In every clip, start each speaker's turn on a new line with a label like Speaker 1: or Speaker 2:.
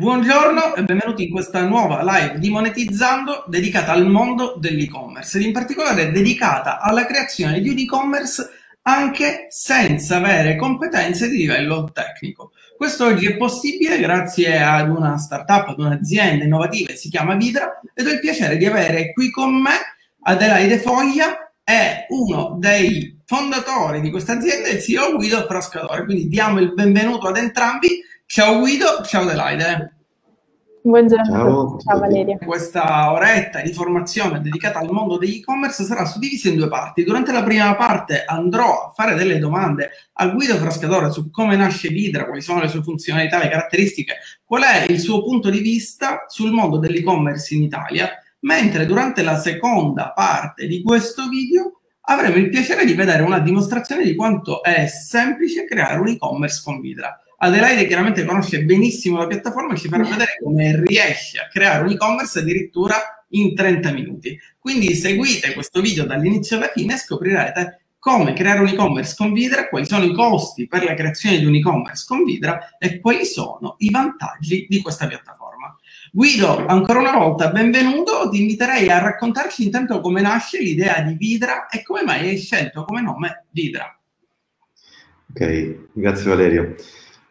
Speaker 1: Buongiorno e benvenuti in questa nuova live di Monetizzando dedicata al mondo dell'e-commerce ed in particolare dedicata alla creazione di un e-commerce anche senza avere competenze di livello tecnico. Questo oggi è possibile grazie ad una startup, ad un'azienda innovativa che si chiama Vidra ed ho il piacere di avere qui con me Adelaide Foglia, è uno dei fondatori di questa azienda, il CEO Guido Frascatore. Quindi diamo il benvenuto ad entrambi Ciao Guido, ciao Adelaide.
Speaker 2: Buongiorno, ciao, ciao Valeria.
Speaker 1: Questa oretta di formazione dedicata al mondo dell'e-commerce sarà suddivisa in due parti. Durante la prima parte andrò a fare delle domande a Guido Frascatore su come nasce Vidra, quali sono le sue funzionalità, le caratteristiche, qual è il suo punto di vista sul mondo dell'e-commerce in Italia, mentre durante la seconda parte di questo video avremo il piacere di vedere una dimostrazione di quanto è semplice creare un e-commerce con Vidra. Adelaide chiaramente conosce benissimo la piattaforma e ci farà vedere come riesce a creare un e-commerce addirittura in 30 minuti. Quindi seguite questo video dall'inizio alla fine e scoprirete come creare un e-commerce con Vidra, quali sono i costi per la creazione di un e-commerce con Vidra e quali sono i vantaggi di questa piattaforma. Guido, ancora una volta benvenuto, ti inviterei a raccontarci intanto come nasce l'idea di Vidra e come mai hai scelto come nome Vidra.
Speaker 3: Ok, grazie Valerio.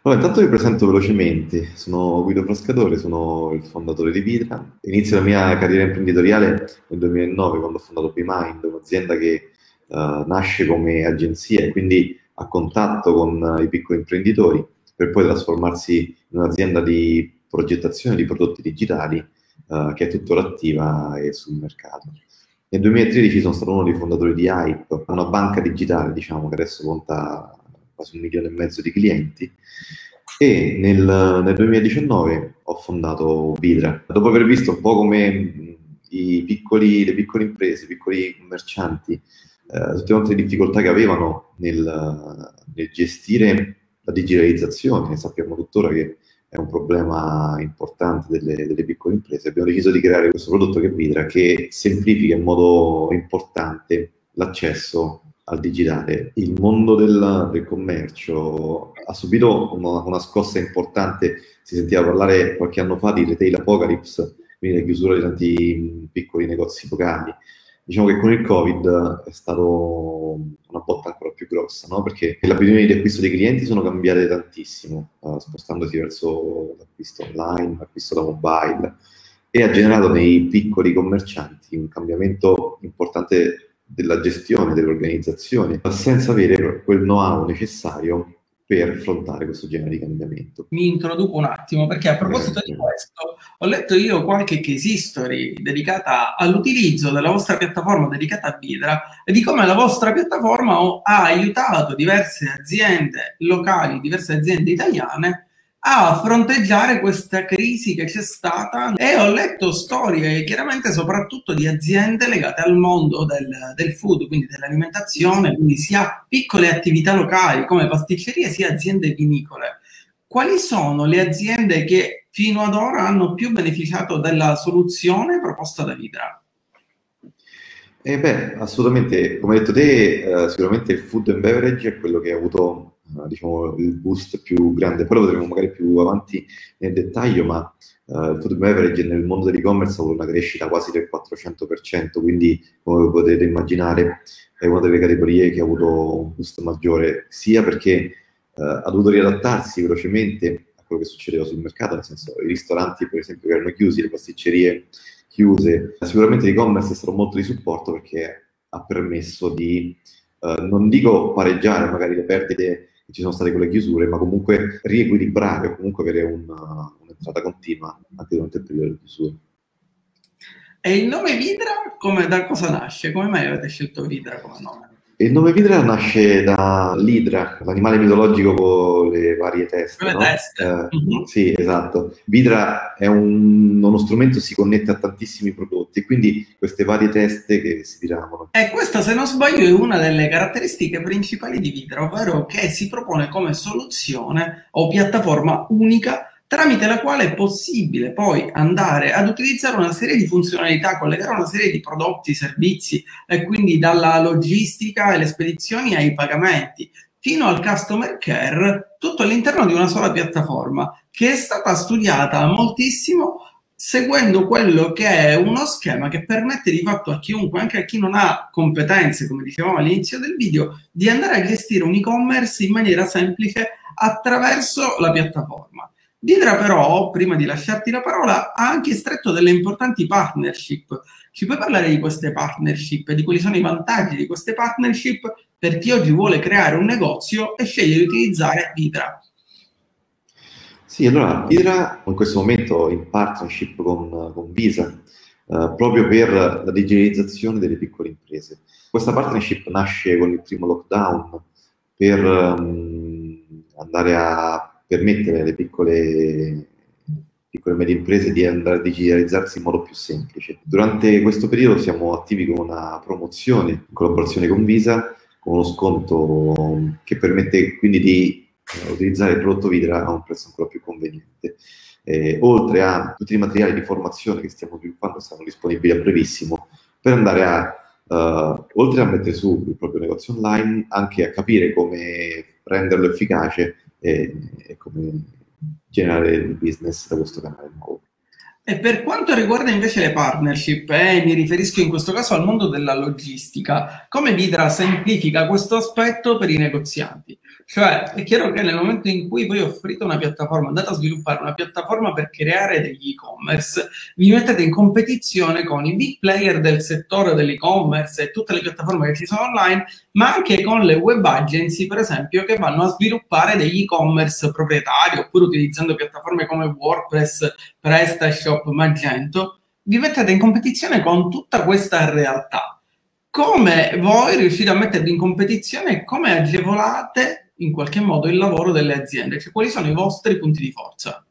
Speaker 3: Allora, intanto vi presento velocemente, sono Guido Frascatore, sono il fondatore di Vidra. Inizio la mia carriera imprenditoriale nel 2009 quando ho fondato BeMind, un'azienda che uh, nasce come agenzia e quindi a contatto con uh, i piccoli imprenditori per poi trasformarsi in un'azienda di progettazione di prodotti digitali uh, che è tuttora attiva e sul mercato. Nel 2013 sono stato uno dei fondatori di Hype, una banca digitale diciamo, che adesso conta quasi un milione e mezzo di clienti e nel, nel 2019 ho fondato Vidra. Dopo aver visto un po' come piccoli, le piccole imprese, i piccoli commercianti, eh, tutte quante le difficoltà che avevano nel, nel gestire la digitalizzazione, sappiamo tuttora che è un problema importante delle, delle, piccole imprese, abbiamo deciso di creare questo prodotto che è Vidra, che semplifica in modo importante l'accesso al digitale. Il mondo del, del commercio ha subito una, una, scossa importante, si sentiva parlare qualche anno fa di retail apocalypse, quindi la chiusura di tanti piccoli negozi locali. Diciamo che con il Covid è stato una botta ancora più grossa, no? perché le abitudini di acquisto dei clienti sono cambiate tantissimo, uh, spostandosi verso l'acquisto online, l'acquisto da mobile, e ha generato nei piccoli commercianti un cambiamento importante della gestione dell'organizzazione, senza avere quel know-how necessario per affrontare questo genere di cambiamento.
Speaker 1: Mi introduco un attimo perché a proposito di questo ho letto io qualche case history dedicata all'utilizzo della vostra piattaforma dedicata a Vidra e di come la vostra piattaforma ha aiutato diverse aziende locali, diverse aziende italiane a fronteggiare questa crisi che c'è stata e ho letto storie chiaramente soprattutto di aziende legate al mondo del, del food, quindi dell'alimentazione, quindi sia piccole attività locali come pasticcerie sia aziende vinicole. Quali sono le aziende che fino ad ora hanno più beneficiato della soluzione proposta da Vidra?
Speaker 3: Eh beh, assolutamente, come hai detto te, eh, sicuramente il food and beverage è quello che ha avuto diciamo, il boost più grande. Poi lo vedremo magari più avanti nel dettaglio, ma uh, il food beverage nel mondo dell'e-commerce ha avuto una crescita quasi del 400%, quindi come potete immaginare è una delle categorie che ha avuto un boost maggiore, sia perché uh, ha dovuto riadattarsi velocemente a quello che succedeva sul mercato, nel senso i ristoranti per esempio che erano chiusi, le pasticcerie chiuse. Sicuramente l'e-commerce è stato molto di supporto perché ha permesso di, uh, non dico pareggiare magari le perdite ci sono state quelle chiusure, ma comunque riequilibrare o comunque avere una, un'entrata continua anche durante il periodo di chiusura.
Speaker 1: E il nome Vidra come, da cosa nasce? Come mai avete scelto Vidra come nome?
Speaker 3: Il nome Vidra nasce dall'idra, l'animale mitologico con le varie teste.
Speaker 1: Le
Speaker 3: no?
Speaker 1: teste. Eh,
Speaker 3: mm-hmm. Sì, esatto. Vidra è un, uno strumento che si connette a tantissimi prodotti, quindi queste varie teste che si diramano.
Speaker 1: E questa, se non sbaglio, è una delle caratteristiche principali di Vidra, ovvero che si propone come soluzione o piattaforma unica tramite la quale è possibile poi andare ad utilizzare una serie di funzionalità, collegare una serie di prodotti, servizi e quindi dalla logistica e le spedizioni ai pagamenti. fino al customer care, tutto all'interno di una sola piattaforma che è stata studiata moltissimo seguendo quello che è uno schema che permette di fatto a chiunque, anche a chi non ha competenze, come dicevamo all'inizio del video, di andare a gestire un e-commerce in maniera semplice attraverso la piattaforma. Vidra però, prima di lasciarti la parola, ha anche stretto delle importanti partnership. Ci puoi parlare di queste partnership e di quali sono i vantaggi di queste partnership per chi oggi vuole creare un negozio e sceglie di utilizzare Vidra?
Speaker 3: Sì, allora Vidra in questo momento in partnership con, con Visa, eh, proprio per la digitalizzazione delle piccole imprese. Questa partnership nasce con il primo lockdown per um, andare a permettere alle piccole, piccole e medie imprese di andare a digitalizzarsi in modo più semplice. Durante questo periodo siamo attivi con una promozione in collaborazione con Visa, con uno sconto che permette quindi di eh, utilizzare il prodotto Vidra a un prezzo ancora più conveniente. Eh, oltre a tutti i materiali di formazione che stiamo sviluppando, saranno disponibili a brevissimo, per andare a Uh, oltre a mettere su il proprio negozio online, anche a capire come renderlo efficace e, e come generare il business da questo canale nuovo.
Speaker 1: E per quanto riguarda invece le partnership, eh, mi riferisco in questo caso al mondo della logistica, come Vidra semplifica questo aspetto per i negozianti? Cioè, è chiaro che nel momento in cui voi offrite una piattaforma, andate a sviluppare una piattaforma per creare degli e-commerce, vi mettete in competizione con i big player del settore dell'e-commerce e tutte le piattaforme che ci sono online, ma anche con le web agency, per esempio, che vanno a sviluppare degli e-commerce proprietari oppure utilizzando piattaforme come WordPress, PrestaShop, Magento. Vi mettete in competizione con tutta questa realtà. Come voi riuscite a mettervi in competizione e come agevolate in qualche modo il lavoro delle aziende? Cioè, quali sono i vostri punti di forza?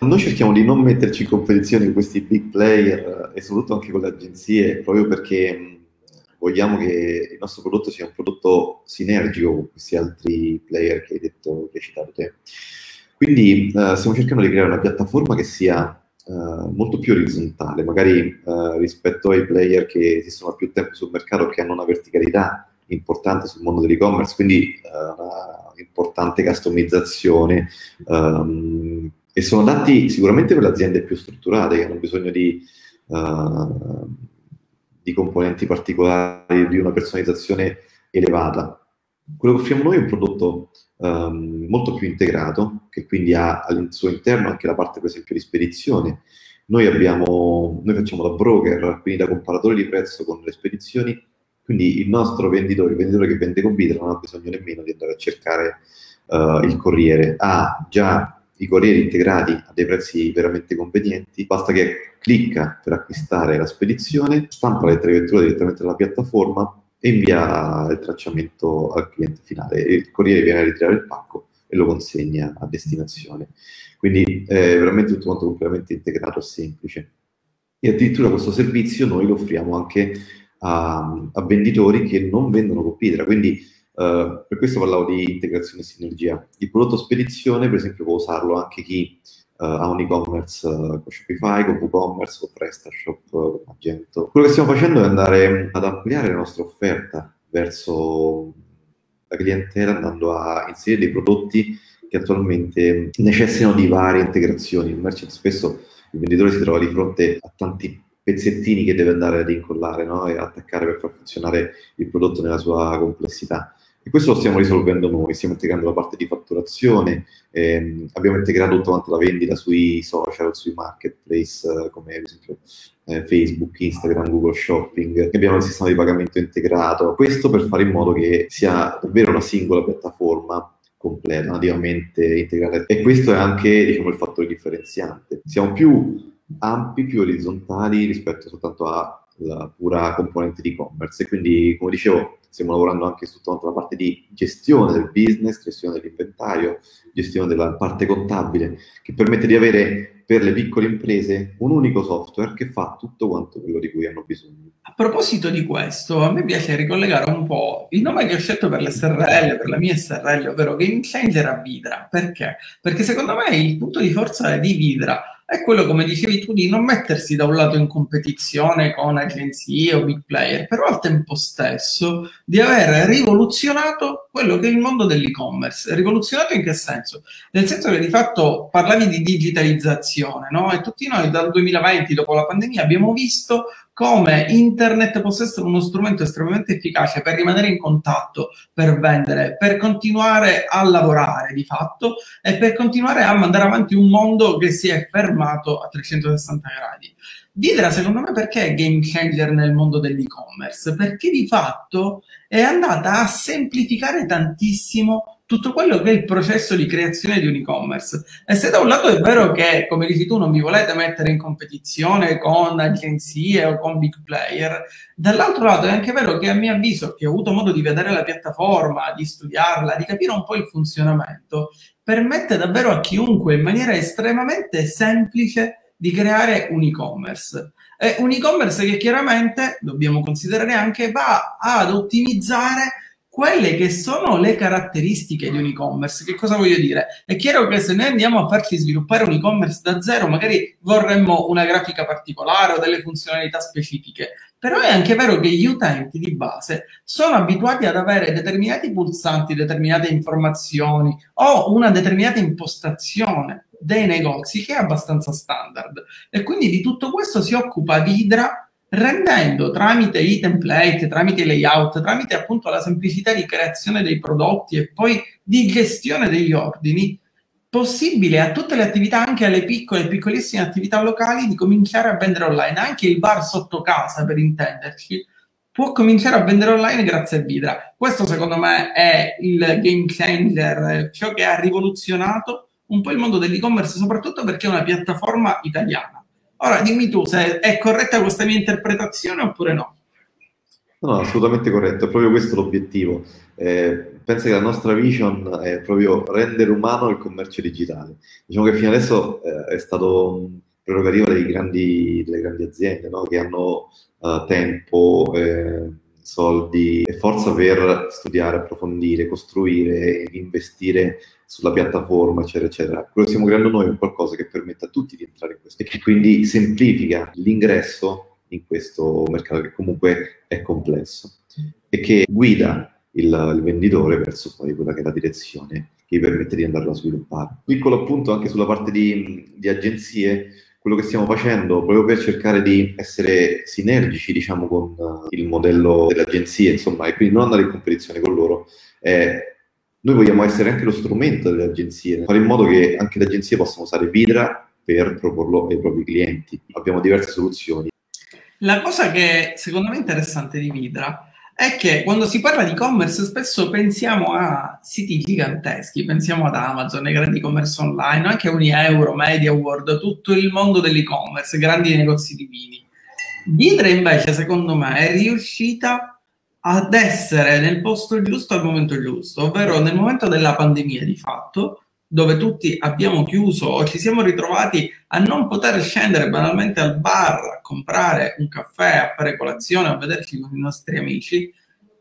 Speaker 3: Noi cerchiamo di non metterci in competizione con questi big player e soprattutto anche con le agenzie, proprio perché vogliamo che il nostro prodotto sia un prodotto sinergico con questi altri player che hai detto, che hai citato te. Quindi uh, stiamo cercando di creare una piattaforma che sia uh, molto più orizzontale, magari uh, rispetto ai player che esistono da più tempo sul mercato, che hanno una verticalità importante sul mondo dell'e-commerce, quindi uh, importante customizzazione um, e sono adatti sicuramente per le aziende più strutturate che hanno bisogno di, uh, di componenti particolari, di una personalizzazione elevata. Quello che offriamo noi è un prodotto um, molto più integrato, che quindi ha al suo interno anche la parte per esempio di spedizione. Noi, abbiamo, noi facciamo da broker, quindi da comparatore di prezzo con le spedizioni, quindi il nostro venditore, il venditore che vende con Bitra non ha bisogno nemmeno di andare a cercare uh, il corriere, ha già i corrieri integrati a dei prezzi veramente convenienti, basta che clicca per acquistare la spedizione, stampa le tre vetture direttamente dalla piattaforma e invia il tracciamento al cliente finale. Il corriere viene a ritirare il pacco e lo consegna a destinazione. Quindi è veramente tutto quanto completamente integrato e semplice. E addirittura questo servizio noi lo offriamo anche a, a venditori che non vendono con Pidra. Quindi uh, per questo parlavo di integrazione e sinergia. Il prodotto spedizione, per esempio, può usarlo anche chi uh, ha un e-commerce uh, con Shopify, con WooCommerce, con PrestaShop, con Magento. Quello che stiamo facendo è andare ad ampliare la nostra offerta verso la clientela andando a inserire dei prodotti che attualmente necessitano di varie integrazioni. Il merchant spesso il venditore si trova di fronte a tanti pezzettini che deve andare ad incollare no? e attaccare per far funzionare il prodotto nella sua complessità. E questo lo stiamo risolvendo noi, stiamo integrando la parte di fatturazione, ehm, abbiamo integrato tutta quanto la vendita sui social, sui marketplace eh, come ad esempio eh, Facebook, Instagram, Google Shopping, abbiamo il sistema di pagamento integrato, questo per fare in modo che sia davvero una singola piattaforma completa, nativamente integrata. E questo è anche diciamo, il fattore differenziante. Siamo più ampi, più orizzontali rispetto soltanto alla pura componente di e-commerce. E quindi, come dicevo, stiamo lavorando anche su tutta la parte di gestione del business, gestione dell'inventario, gestione della parte contabile, che permette di avere per le piccole imprese un unico software che fa tutto quanto quello di cui hanno bisogno.
Speaker 1: A proposito di questo, a me piace ricollegare un po' il nome che ho scelto per l'SRL, per la mia SRL, ovvero Game Changer a Vidra. Perché? Perché secondo me il punto di forza di Vidra è quello, come dicevi tu, di non mettersi da un lato in competizione con agenzie o big player, però al tempo stesso di aver rivoluzionato quello che è il mondo dell'e-commerce. Rivoluzionato in che senso? Nel senso che di fatto parlavi di digitalizzazione, no? E tutti noi dal 2020, dopo la pandemia, abbiamo visto come internet possa essere uno strumento estremamente efficace per rimanere in contatto, per vendere, per continuare a lavorare di fatto e per continuare a mandare avanti un mondo che si è fermato a 360 gradi. Vidra, secondo me, perché è game changer nel mondo dell'e-commerce? Perché di fatto è andata a semplificare tantissimo tutto quello che è il processo di creazione di un e-commerce. E se da un lato è vero che, come dici tu, non vi volete mettere in competizione con agenzie o con big player, dall'altro lato è anche vero che a mio avviso, che ho avuto modo di vedere la piattaforma, di studiarla, di capire un po' il funzionamento, permette davvero a chiunque in maniera estremamente semplice di creare un e-commerce. È un e-commerce che chiaramente, dobbiamo considerare anche, va ad ottimizzare quelle che sono le caratteristiche di un e-commerce. Che cosa voglio dire? È chiaro che se noi andiamo a farci sviluppare un e-commerce da zero, magari vorremmo una grafica particolare o delle funzionalità specifiche, però è anche vero che gli utenti di base sono abituati ad avere determinati pulsanti, determinate informazioni o una determinata impostazione dei negozi che è abbastanza standard e quindi di tutto questo si occupa Vidra rendendo tramite i template, tramite i layout, tramite appunto la semplicità di creazione dei prodotti e poi di gestione degli ordini possibile a tutte le attività, anche alle piccole e piccolissime attività locali, di cominciare a vendere online. Anche il bar sotto casa, per intenderci, può cominciare a vendere online grazie a Vidra. Questo secondo me è il game changer, ciò che ha rivoluzionato un po' il mondo dell'e-commerce, soprattutto perché è una piattaforma italiana. Ora dimmi tu se è corretta questa mia interpretazione oppure no.
Speaker 3: No, assolutamente corretto, è proprio questo l'obiettivo. Eh, penso che la nostra vision è proprio rendere umano il commercio digitale. Diciamo che fino adesso eh, è stato prerogativa dei grandi, delle grandi aziende no? che hanno uh, tempo, eh, soldi e forza per studiare, approfondire, costruire, investire sulla piattaforma, eccetera, eccetera. Quello che stiamo creando noi è qualcosa che permette a tutti di entrare in questo e che quindi semplifica l'ingresso in questo mercato che comunque è complesso e che guida il, il venditore verso poi quella che è la direzione che gli permette di andarlo a sviluppare. Piccolo appunto anche sulla parte di, di agenzie, quello che stiamo facendo proprio per cercare di essere sinergici, diciamo, con il modello delle agenzie, insomma, e quindi non andare in competizione con loro, è noi vogliamo essere anche lo strumento delle agenzie, fare in modo che anche le agenzie possano usare Vidra per proporlo ai propri clienti. Abbiamo diverse soluzioni.
Speaker 1: La cosa che secondo me è interessante di Vidra è che quando si parla di e-commerce spesso pensiamo a siti giganteschi, pensiamo ad Amazon, ai grandi e-commerce online, anche a Unieuro, Media World, tutto il mondo dell'e-commerce, grandi negozi di vini. Vidra invece, secondo me, è riuscita ad essere nel posto giusto al momento giusto, ovvero nel momento della pandemia di fatto, dove tutti abbiamo chiuso o ci siamo ritrovati a non poter scendere banalmente al bar a comprare un caffè, a fare colazione, a vederci con i nostri amici,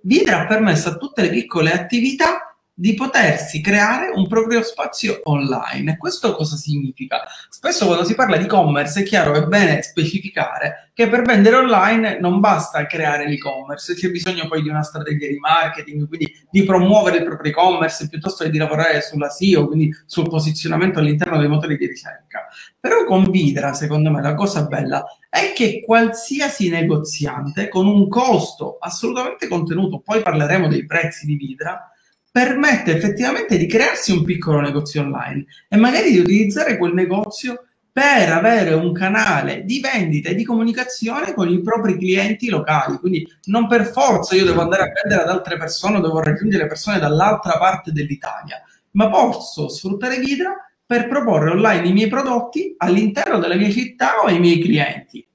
Speaker 1: Vidra ha permesso a tutte le piccole attività di potersi creare un proprio spazio online. Questo cosa significa? Spesso quando si parla di e-commerce è chiaro, è bene specificare che per vendere online non basta creare l'e-commerce, c'è bisogno poi di una strategia di marketing, quindi di promuovere il proprio e-commerce piuttosto che di lavorare sulla SEO, quindi sul posizionamento all'interno dei motori di ricerca. Però con Vidra, secondo me, la cosa bella è che qualsiasi negoziante con un costo assolutamente contenuto, poi parleremo dei prezzi di Vidra, permette effettivamente di crearsi un piccolo negozio online e magari di utilizzare quel negozio per avere un canale di vendita e di comunicazione con i propri clienti locali. Quindi non per forza io devo andare a vendere ad altre persone, devo raggiungere persone dall'altra parte dell'Italia, ma posso sfruttare Vidra per proporre online i miei prodotti all'interno della mia città o ai miei clienti.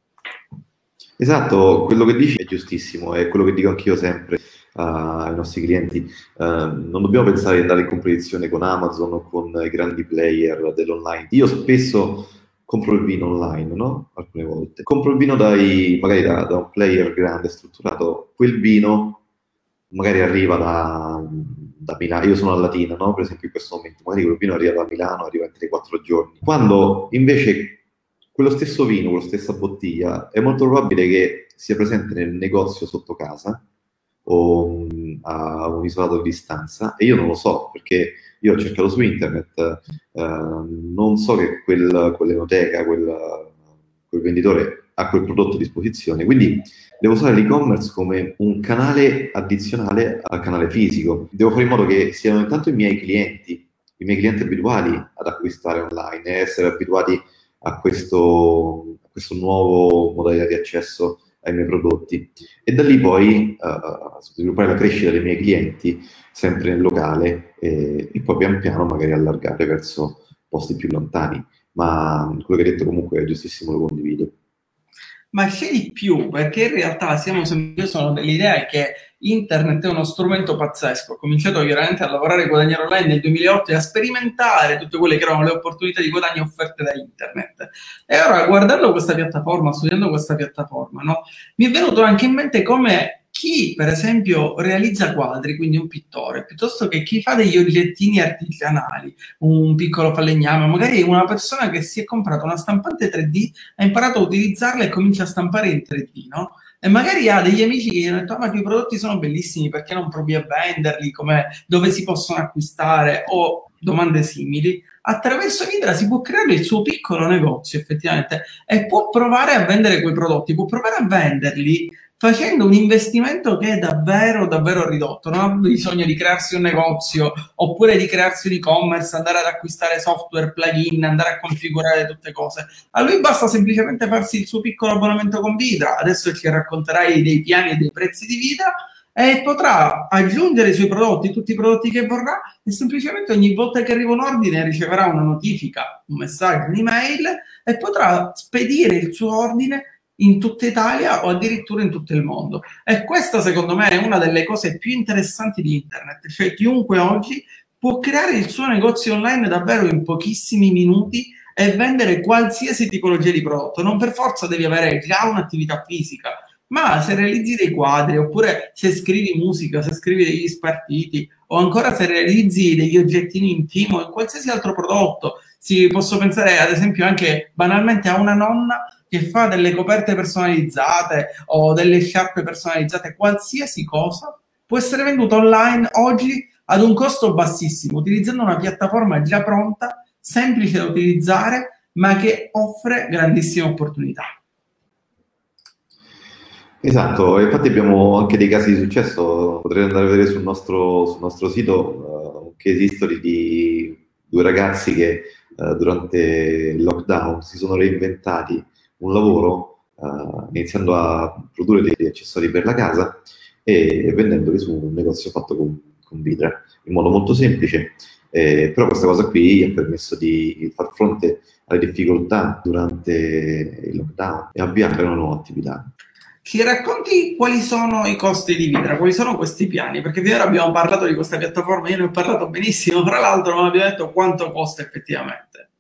Speaker 3: Esatto, quello che dici è giustissimo, è quello che dico anch'io sempre ai nostri clienti. Uh, non dobbiamo pensare di andare in competizione con Amazon o con i grandi player dell'online. Io spesso compro il vino online, no? Alcune volte. Compro il vino dai, magari da, da un player grande, strutturato. Quel vino magari arriva da, da, Milano, io sono a Latina, no? per esempio in questo momento, magari quel vino arriva da Milano, arriva in 3-4 giorni. Quando invece quello stesso vino, quella stessa bottiglia, è molto probabile che sia presente nel negozio sotto casa o, a un isolato di distanza e io non lo so perché io ho cercato su internet, eh, non so che quel, quell'enoteca, quel, quel venditore ha quel prodotto a disposizione, quindi devo usare l'e-commerce come un canale addizionale al canale fisico. Devo fare in modo che siano intanto i miei clienti, i miei clienti abituali ad acquistare online e essere abituati a questo, a questo nuovo modalità di accesso ai miei prodotti e da lì poi uh, sviluppare la crescita dei miei clienti sempre nel locale e, e, poi pian piano magari allargare verso posti più lontani. Ma quello che hai detto comunque è giustissimo, lo condivido.
Speaker 1: Ma c'è di più, perché in realtà siamo sempre, io sono dell'idea che internet è uno strumento pazzesco. Ho cominciato chiaramente a lavorare e guadagnare online nel 2008 e a sperimentare tutte quelle che erano le opportunità di guadagno offerte da internet. E ora, guardando questa piattaforma, studiando questa piattaforma, no, mi è venuto anche in mente come chi, per esempio, realizza quadri, quindi un pittore, piuttosto che chi fa degli oggettini artigianali, un piccolo falegname, magari una persona che si è comprata una stampante 3D, ha imparato a utilizzarla e comincia a stampare in 3D, no? E magari ha degli amici che gli hanno detto: ah, ma i prodotti sono bellissimi, perché non provi a venderli? Come, dove si possono acquistare? O domande simili. Attraverso Vidra si può creare il suo piccolo negozio, effettivamente, e può provare a vendere quei prodotti, può provare a venderli facendo un investimento che è davvero, davvero ridotto. Non ha bisogno di crearsi un negozio oppure di crearsi un e-commerce, andare ad acquistare software, plugin, andare a configurare tutte cose. A lui basta semplicemente farsi il suo piccolo abbonamento con Vidra. Adesso ci racconterai dei piani e dei prezzi di Vidra e potrà aggiungere i suoi prodotti, tutti i prodotti che vorrà e semplicemente ogni volta che arriva un ordine riceverà una notifica, un messaggio, un'email e potrà spedire il suo ordine in tutta Italia o addirittura in tutto il mondo. E questa secondo me è una delle cose più interessanti di internet, cioè chiunque oggi può creare il suo negozio online davvero in pochissimi minuti e vendere qualsiasi tipologia di prodotto. Non per forza devi avere già un'attività fisica, ma se realizzi dei quadri, oppure se scrivi musica, se scrivi degli spartiti, o ancora se realizzi degli oggettini in team o in qualsiasi altro prodotto, si, posso pensare ad esempio anche banalmente a una nonna che fa delle coperte personalizzate o delle sciarpe personalizzate, qualsiasi cosa, può essere venduta online oggi ad un costo bassissimo, utilizzando una piattaforma già pronta, semplice da utilizzare, ma che offre grandissime opportunità.
Speaker 3: Esatto, infatti abbiamo anche dei casi di successo, potrete andare a vedere sul nostro, sul nostro sito uh, che esistono di due ragazzi che uh, durante il lockdown si sono reinventati un lavoro uh, iniziando a produrre degli accessori per la casa e vendendoli su un negozio fatto con, con Vidra in modo molto semplice. Eh, però questa cosa qui ha permesso di far fronte alle difficoltà durante il lockdown e avviare una nuova attività.
Speaker 1: Ci racconti quali sono i costi di Vidra, quali sono questi piani? Perché finora abbiamo parlato di questa piattaforma, io ne ho parlato benissimo, tra l'altro non abbiamo detto quanto costa effettivamente.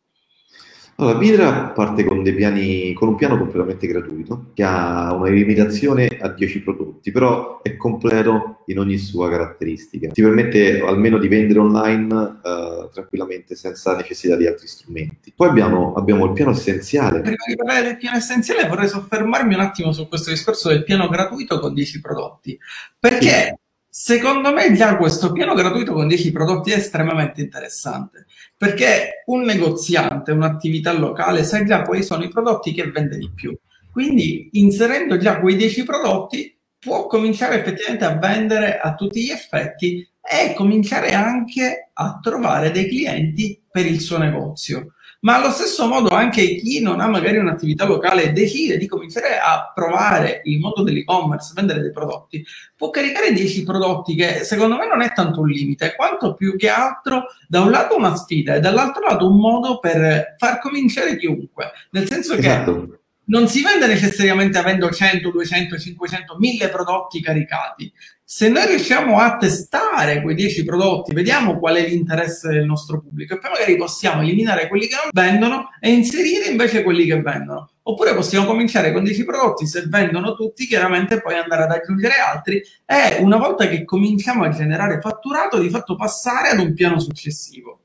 Speaker 3: Allora, Vidra parte con, piani, con, un piano completamente gratuito che ha una limitazione a 10 prodotti, però è completo in ogni sua caratteristica. Ti permette almeno di vendere online uh, tranquillamente senza necessità di altri strumenti. Poi abbiamo, abbiamo, il piano essenziale.
Speaker 1: Prima di parlare del piano essenziale vorrei soffermarmi un attimo su questo discorso del piano gratuito con 10 prodotti, perché sì. Secondo me già questo piano gratuito con 10 prodotti è estremamente interessante, perché un negoziante, un'attività locale sa già quali sono i prodotti che vende di più. Quindi inserendo già quei 10 prodotti può cominciare effettivamente a vendere a tutti gli effetti e cominciare anche a trovare dei clienti per il suo negozio ma allo stesso modo anche chi non ha magari un'attività locale e decide di cominciare a provare il mondo dell'e-commerce, vendere dei prodotti, può caricare 10 prodotti che secondo me non è tanto un limite, quanto più che altro da un lato una sfida e dall'altro lato un modo per far cominciare chiunque, nel senso esatto. che non si vende necessariamente avendo 100, 200, 500, 1000 prodotti caricati. Se noi riusciamo a testare quei 10 prodotti, vediamo qual è l'interesse del nostro pubblico e poi magari possiamo eliminare quelli che non vendono e inserire invece quelli che vendono. Oppure possiamo cominciare con 10 prodotti, se vendono tutti, chiaramente poi andare ad aggiungere altri e una volta che cominciamo a generare fatturato, di fatto passare ad un piano successivo.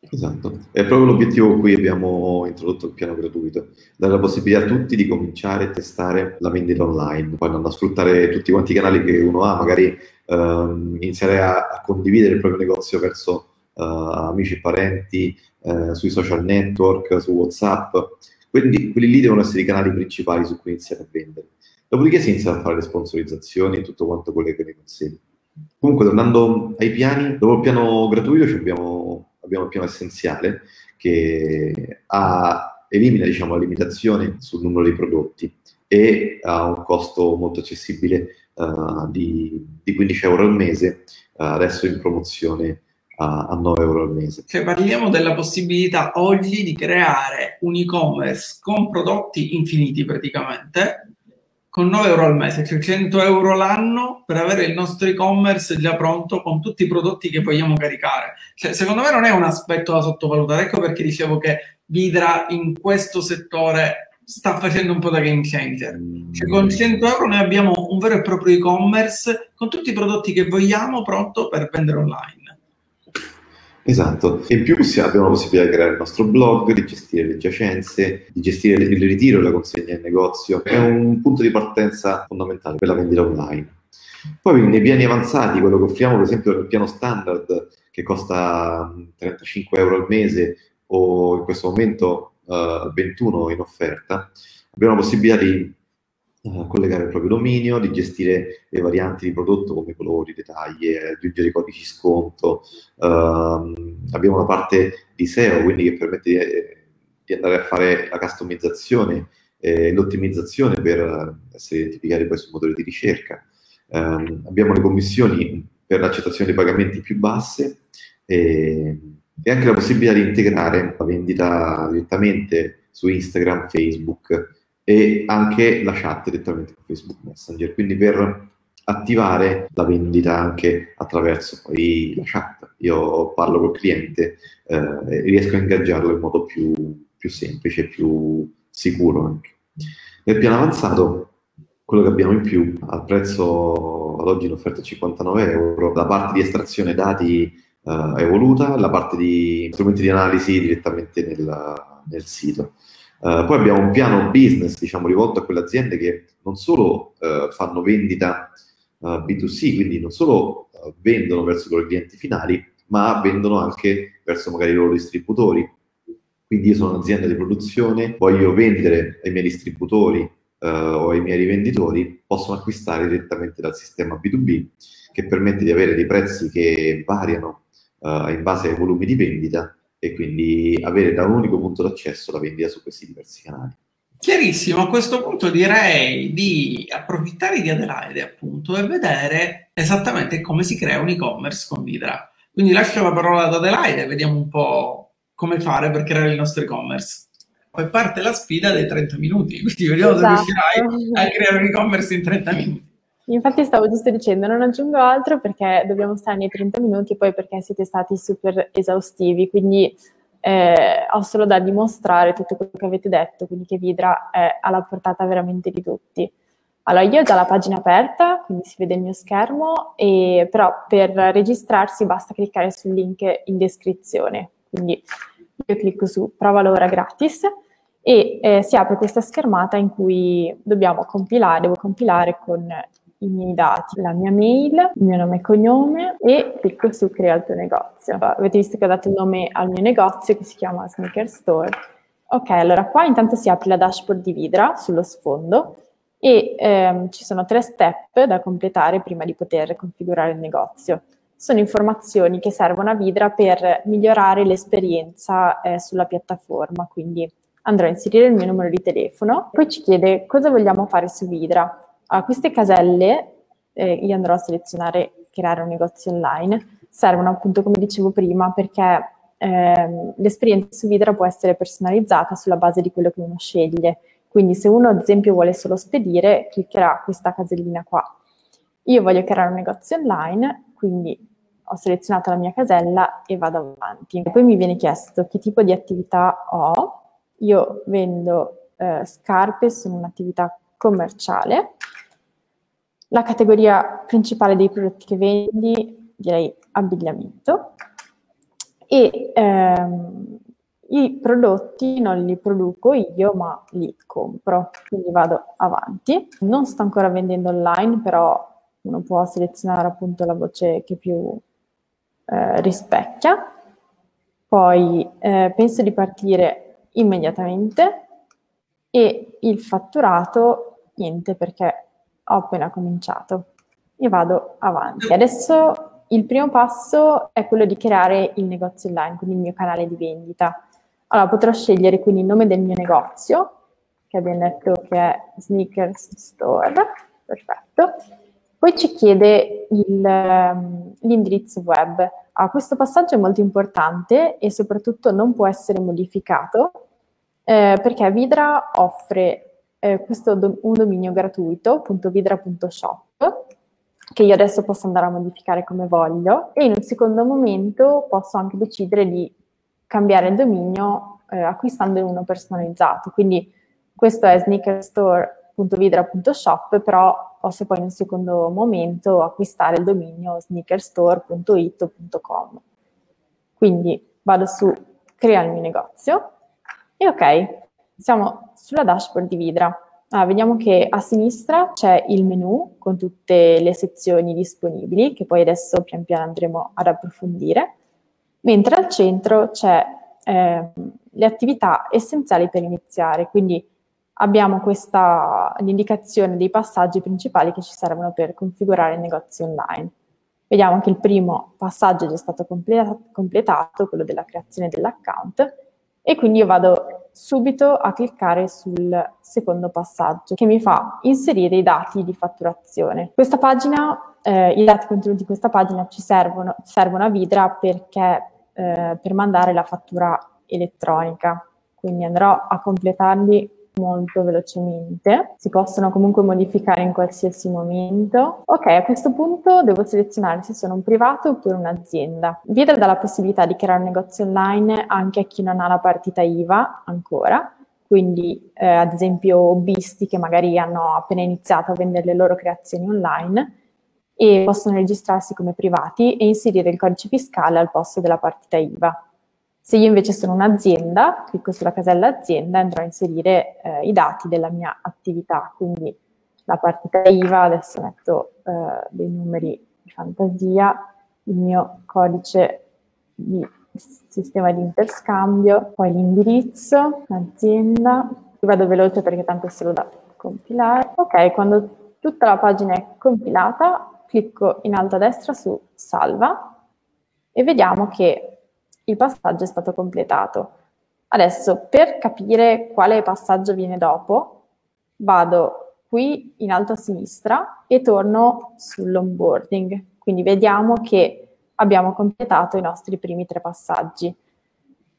Speaker 3: Esatto, è proprio l'obiettivo cui abbiamo introdotto il piano gratuito, dare la possibilità a tutti di cominciare a testare la vendita online, poi andando a sfruttare tutti quanti i canali che uno ha, magari ehm, iniziare a, a, condividere il proprio negozio verso eh, amici e parenti, eh, sui social network, su WhatsApp, quindi quelli lì devono essere i canali principali su cui iniziare a vendere. Dopodiché si inizia a fare le sponsorizzazioni e tutto quanto quello che ne consegue. Comunque, tornando ai piani, dopo il piano gratuito abbiamo, abbiamo il piano essenziale che ha, elimina diciamo, la limitazione sul numero di prodotti e ha un costo molto accessibile uh, di, di, 15 euro al mese, uh, adesso in promozione a, a 9 euro al mese.
Speaker 1: Cioè parliamo della possibilità oggi di creare un e-commerce con prodotti infiniti praticamente, con 9 euro al mese, cioè 100 euro l'anno per avere il nostro e-commerce già pronto con tutti i prodotti che vogliamo caricare. Cioè, secondo me non è un aspetto da sottovalutare, ecco perché dicevo che Vidra in questo settore sta facendo un po' da game changer. Cioè, con 100 euro noi abbiamo un vero e proprio e-commerce con tutti i prodotti che vogliamo pronto per vendere online.
Speaker 3: Esatto, e in più abbiamo la possibilità di creare il nostro blog, di gestire le giacenze, di gestire il ritiro e la consegna in negozio. È un punto di partenza fondamentale per la vendita online. Poi nei piani avanzati, quello che offriamo per esempio nel piano standard che costa 35 euro al mese o in questo momento uh, 21 in offerta, abbiamo la possibilità di uh, collegare il proprio dominio, di gestire le varianti di prodotto come colori, dettagli, aggiungere codici sconto. Uh, abbiamo una parte di SEO, quindi che permette di, di andare a fare la customizzazione e l'ottimizzazione per essere identificati poi sul motore di ricerca. Um, abbiamo le commissioni per l'accettazione dei pagamenti più basse e, e anche la possibilità di integrare la vendita direttamente su Instagram, Facebook e anche la chat direttamente con Facebook Messenger, quindi per attivare la vendita anche attraverso poi la chat. Io parlo col cliente eh, e riesco a ingaggiarlo in modo più, più semplice, più sicuro anche. Nel piano avanzato, quello che abbiamo in più al prezzo ad oggi in offerta 59 euro, la parte di estrazione dati eh, evoluta, la parte di strumenti di analisi direttamente nel, nel sito. Uh, poi abbiamo un piano business, diciamo, rivolto a quelle aziende che non solo uh, fanno vendita uh, eh, B2C, quindi non solo vendono verso i loro clienti finali, ma vendono anche verso magari i loro distributori. Quindi io sono un'azienda di produzione, voglio vendere ai miei distributori o ai miei rivenditori, possono acquistare direttamente dal sistema B2B che permette di avere dei prezzi che variano in base ai volumi di vendita e quindi avere da un unico punto d'accesso la vendita su questi diversi canali.
Speaker 1: Chiarissimo, a questo punto direi di approfittare di Adelaide appunto e vedere esattamente come si crea un e-commerce con Vidra. Quindi lascio la parola ad Adelaide e vediamo un po' come fare per creare il nostro e-commerce. Poi parte la sfida dei 30 minuti, quindi vediamo esatto. se riuscirai a creare un e-commerce in 30 minuti.
Speaker 2: Infatti stavo giusto dicendo, non aggiungo altro perché dobbiamo stare nei 30 minuti e poi perché siete stati super esaustivi, quindi eh, ho solo da dimostrare tutto quello che avete detto, quindi che Vidra è alla portata veramente di tutti. Allora, io ho già la pagina aperta, quindi si vede il mio schermo, e, però per registrarsi basta cliccare sul link in descrizione. Quindi io clicco su prova l'ora gratis e eh, si apre questa schermata in cui dobbiamo compilare, devo compilare con i miei dati, la mia mail, il mio nome e cognome e clicco su crea il tuo negozio. Avete visto che ho dato il nome al mio negozio che si chiama Sneaker Store. Ok, allora qua intanto si apre la dashboard di Vidra sullo sfondo e ehm, ci sono tre step da completare prima di poter configurare il negozio. Sono informazioni che servono a Vidra per migliorare l'esperienza eh, sulla piattaforma, quindi andrò a inserire il mio numero di telefono, poi ci chiede cosa vogliamo fare su Vidra a queste caselle, eh, io andrò a selezionare creare un negozio online, servono appunto, come dicevo prima, perché eh, l'esperienza su Vidra può essere personalizzata sulla base di quello che uno sceglie. Quindi se uno ad esempio vuole solo spedire, cliccherà questa casellina qua. Io voglio creare un negozio online, quindi ho selezionato la mia casella e vado avanti. Poi mi viene chiesto che tipo di attività ho. Io vendo eh, scarpe, sono un'attività commerciale la categoria principale dei prodotti che vendi, direi abbigliamento. e ehm, i prodotti non li produco io, ma li compro, quindi vado avanti. Non sto ancora vendendo online, però uno può selezionare appunto la voce che più eh, rispecchia. Poi eh, penso di partire immediatamente e il fatturato niente perché ho appena cominciato e vado avanti. Adesso il primo passo è quello di creare il negozio online, quindi il mio canale di vendita. Allora potrò scegliere quindi il nome del mio negozio, che abbiamo detto che è Sneakers Store, perfetto. Poi ci chiede il, um, l'indirizzo web. Ah, questo passaggio è molto importante e soprattutto non può essere modificato eh, perché Vidra offre eh, questo do- un dominio gratuito, .vidra.shop, che io adesso posso andare a modificare come voglio e in un secondo momento posso anche decidere di cambiare il dominio eh, acquistando uno personalizzato. Quindi questo è sneakerstore.vidra.shop, però posso poi in un secondo momento acquistare il dominio sneakerstore.it.com. Quindi vado su crea il mio negozio e ok, siamo sulla dashboard di Vidra. Ah, vediamo che a sinistra c'è il menu con tutte le sezioni disponibili, che poi adesso pian piano andremo ad approfondire, mentre al centro c'è eh, le attività essenziali per iniziare, quindi abbiamo questa l'indicazione dei passaggi principali che ci servono per configurare il negozio online. Vediamo che il primo passaggio è già stato completato, quello della creazione dell'account, e quindi io vado subito a cliccare sul secondo passaggio che mi fa inserire i dati di fatturazione. Questa pagina, eh, i dati contenuti in questa pagina ci servono, servono a Vidra perché eh, per mandare la fattura elettronica, quindi andrò a completarli molto velocemente. Si possono comunque modificare in qualsiasi momento. Ok, a questo punto devo selezionare se sono un privato oppure un'azienda. Vidra dà la possibilità di creare un negozio online anche a chi non ha la partita IVA ancora. Quindi, eh, ad esempio, hobbisti che magari hanno appena iniziato a vendere le loro creazioni online e possono registrarsi come privati e inserire il codice fiscale al posto della partita IVA. Se io invece sono un'azienda, clicco sulla casella azienda e andrò a inserire eh, i dati della mia attività, quindi la partita IVA, adesso metto eh, dei numeri di fantasia, il mio codice di sistema di interscambio, poi l'indirizzo, l'azienda, vado veloce perché tanto è solo da compilare. Ok, quando tutta la pagina è compilata, clicco in alto a destra su salva e vediamo che il passaggio è stato completato. Adesso, per capire quale passaggio viene dopo, vado qui in alto a sinistra e torno sull'onboarding. Quindi vediamo che abbiamo completato i nostri primi tre passaggi,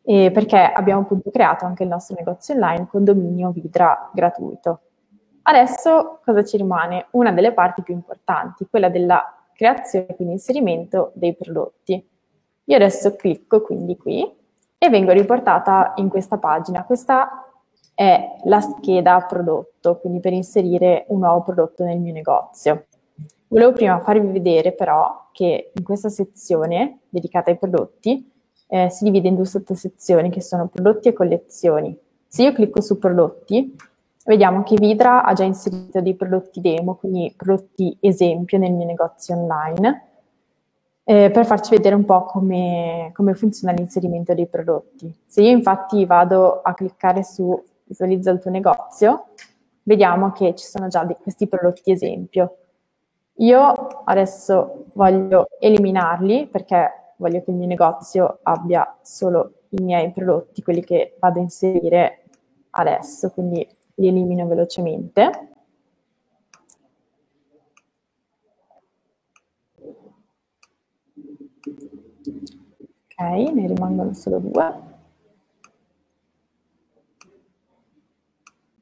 Speaker 2: eh, perché abbiamo appunto creato anche il nostro negozio online con dominio Vidra gratuito. Adesso cosa ci rimane? Una delle parti più importanti, quella della creazione e quindi inserimento dei prodotti. Io adesso clicco quindi qui e vengo riportata in questa pagina. Questa è la scheda prodotto, quindi per inserire un nuovo prodotto nel mio negozio. Volevo prima farvi vedere però che in questa sezione dedicata ai prodotti eh, si divide in due sottosezioni che sono prodotti e collezioni. Se io clicco su prodotti, vediamo che Vidra ha già inserito dei prodotti demo, quindi prodotti esempio nel mio negozio online eh, per farci vedere un po' come, come, funziona l'inserimento dei prodotti. Se io infatti vado a cliccare su visualizza il tuo negozio, vediamo che ci sono già questi prodotti esempio. Io adesso voglio eliminarli perché voglio che il mio negozio abbia solo i miei prodotti, quelli che vado a inserire adesso, quindi li elimino velocemente. Ok, ne rimangono solo due.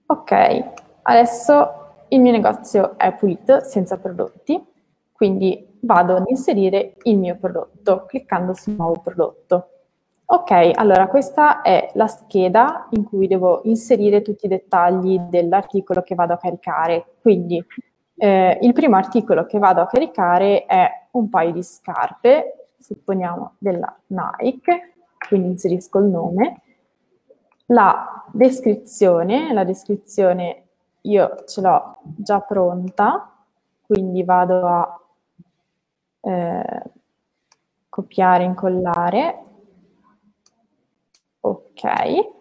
Speaker 2: Ok, adesso il mio negozio è pulito, senza prodotti, quindi vado ad inserire il mio prodotto cliccando sul nuovo prodotto. Ok, allora questa è la scheda in cui devo inserire tutti i dettagli dell'articolo che vado a caricare. Quindi eh, il primo articolo che vado a caricare è un paio di scarpe supponiamo della Nike, quindi inserisco il nome, la descrizione, la descrizione io ce l'ho già pronta, quindi vado a eh, copiare, incollare, ok.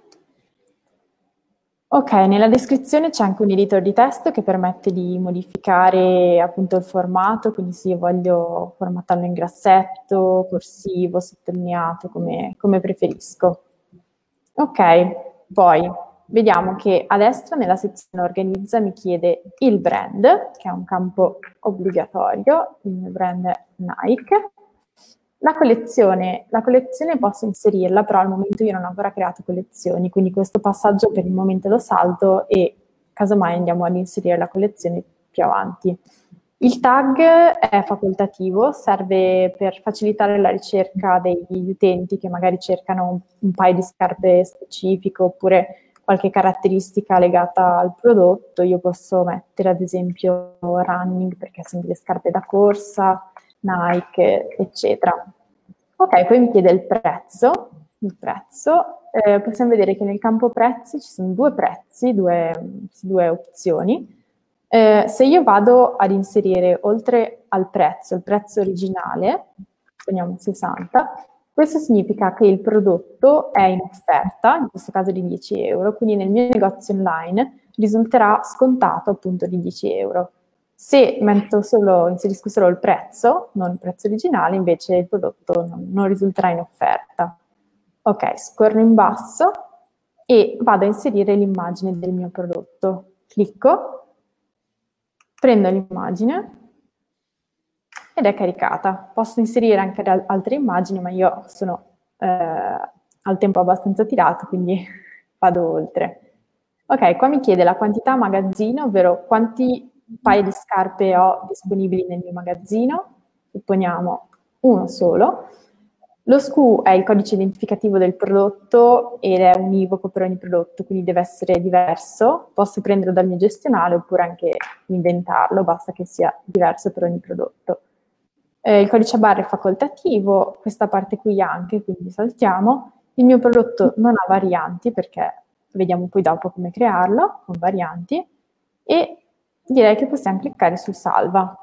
Speaker 2: Ok, nella descrizione c'è anche un editor di testo che permette di modificare appunto il formato, quindi se io voglio formattarlo in grassetto, corsivo, sottolineato, come, come preferisco. Ok, poi vediamo che a destra nella sezione organizza mi chiede il brand, che è un campo obbligatorio, il mio brand è Nike. La collezione, la collezione posso inserirla, però al momento io non ho ancora creato collezioni, quindi questo passaggio per il momento lo salto e casomai andiamo ad inserire la collezione più avanti. Il tag è facoltativo, serve per facilitare la ricerca degli utenti che magari cercano un, paio di scarpe specifiche oppure qualche caratteristica legata al prodotto. Io posso mettere ad esempio running perché sono delle scarpe da corsa, Nike, eccetera. Ok, poi mi chiede il prezzo. Il prezzo. Eh, possiamo vedere che nel campo prezzi ci sono due prezzi, due, due opzioni. Eh, se io vado ad inserire oltre al prezzo, il prezzo originale, poniamo 60, questo significa che il prodotto è in offerta, in questo caso di 10 euro, quindi nel mio negozio online risulterà scontato appunto di 10 euro. Se solo, inserisco solo il prezzo, non il prezzo originale, invece il prodotto non, non risulterà in offerta. Ok, scorro in basso e vado a inserire l'immagine del mio prodotto. Clicco, prendo l'immagine ed è caricata. Posso inserire anche altre immagini, ma io sono eh, al tempo abbastanza tirato, quindi vado oltre. Ok, qua mi chiede la quantità magazzino, ovvero quanti paio di scarpe ho disponibili nel mio magazzino, supponiamo uno solo. Lo SKU è il codice identificativo del prodotto ed è univoco per ogni prodotto, quindi deve essere diverso. Posso prenderlo dal mio gestionale oppure anche inventarlo, basta che sia diverso per ogni prodotto. Eh, il codice a barre è facoltativo, questa parte qui anche, quindi saltiamo. Il mio prodotto non ha varianti perché vediamo poi dopo come crearlo con varianti e direi che possiamo cliccare su salva.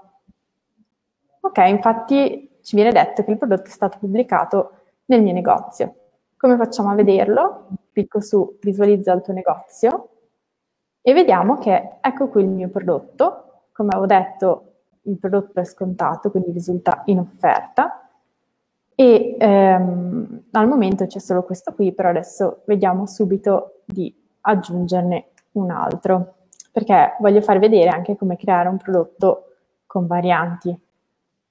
Speaker 2: Ok, infatti ci viene detto che il prodotto è stato pubblicato nel mio negozio. Come facciamo a vederlo? Clicco su visualizza il tuo negozio e vediamo che ecco qui il mio prodotto. Come avevo detto, il prodotto è scontato, quindi risulta in offerta. E ehm, al momento c'è solo questo qui, però adesso vediamo subito di aggiungerne un altro perché voglio far vedere anche come creare un prodotto con varianti,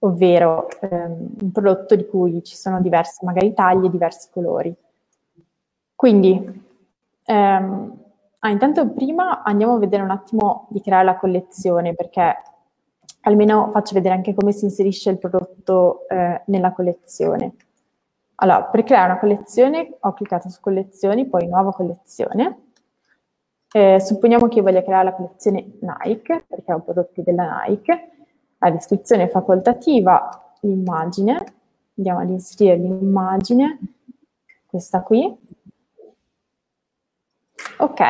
Speaker 2: ovvero ehm, un prodotto di cui ci sono diverse magari taglie e diversi colori. Quindi, ehm, ah, intanto prima andiamo a vedere un attimo di creare la collezione, perché almeno faccio vedere anche come si inserisce il prodotto eh, nella collezione. Allora, per creare una collezione ho cliccato su collezioni, poi nuova collezione, eh, supponiamo che io voglia creare la collezione Nike, perché ho prodotti della Nike, la descrizione facoltativa, l'immagine, andiamo ad inserire l'immagine, questa qui. Ok,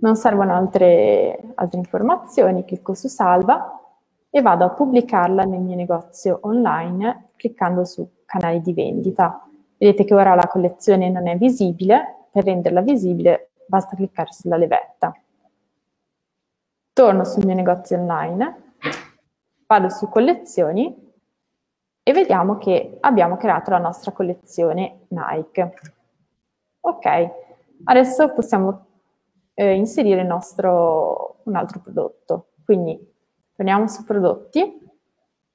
Speaker 2: non servono altre, altre informazioni, clicco su salva e vado a pubblicarla nel mio negozio online cliccando su canali di vendita. Vedete che ora la collezione non è visibile, per renderla visibile basta cliccare sulla levetta. Torno sul mio negozio online, vado su collezioni e vediamo che abbiamo creato la nostra collezione Nike. Ok, adesso possiamo eh, inserire nostro, un altro prodotto. Quindi torniamo su prodotti,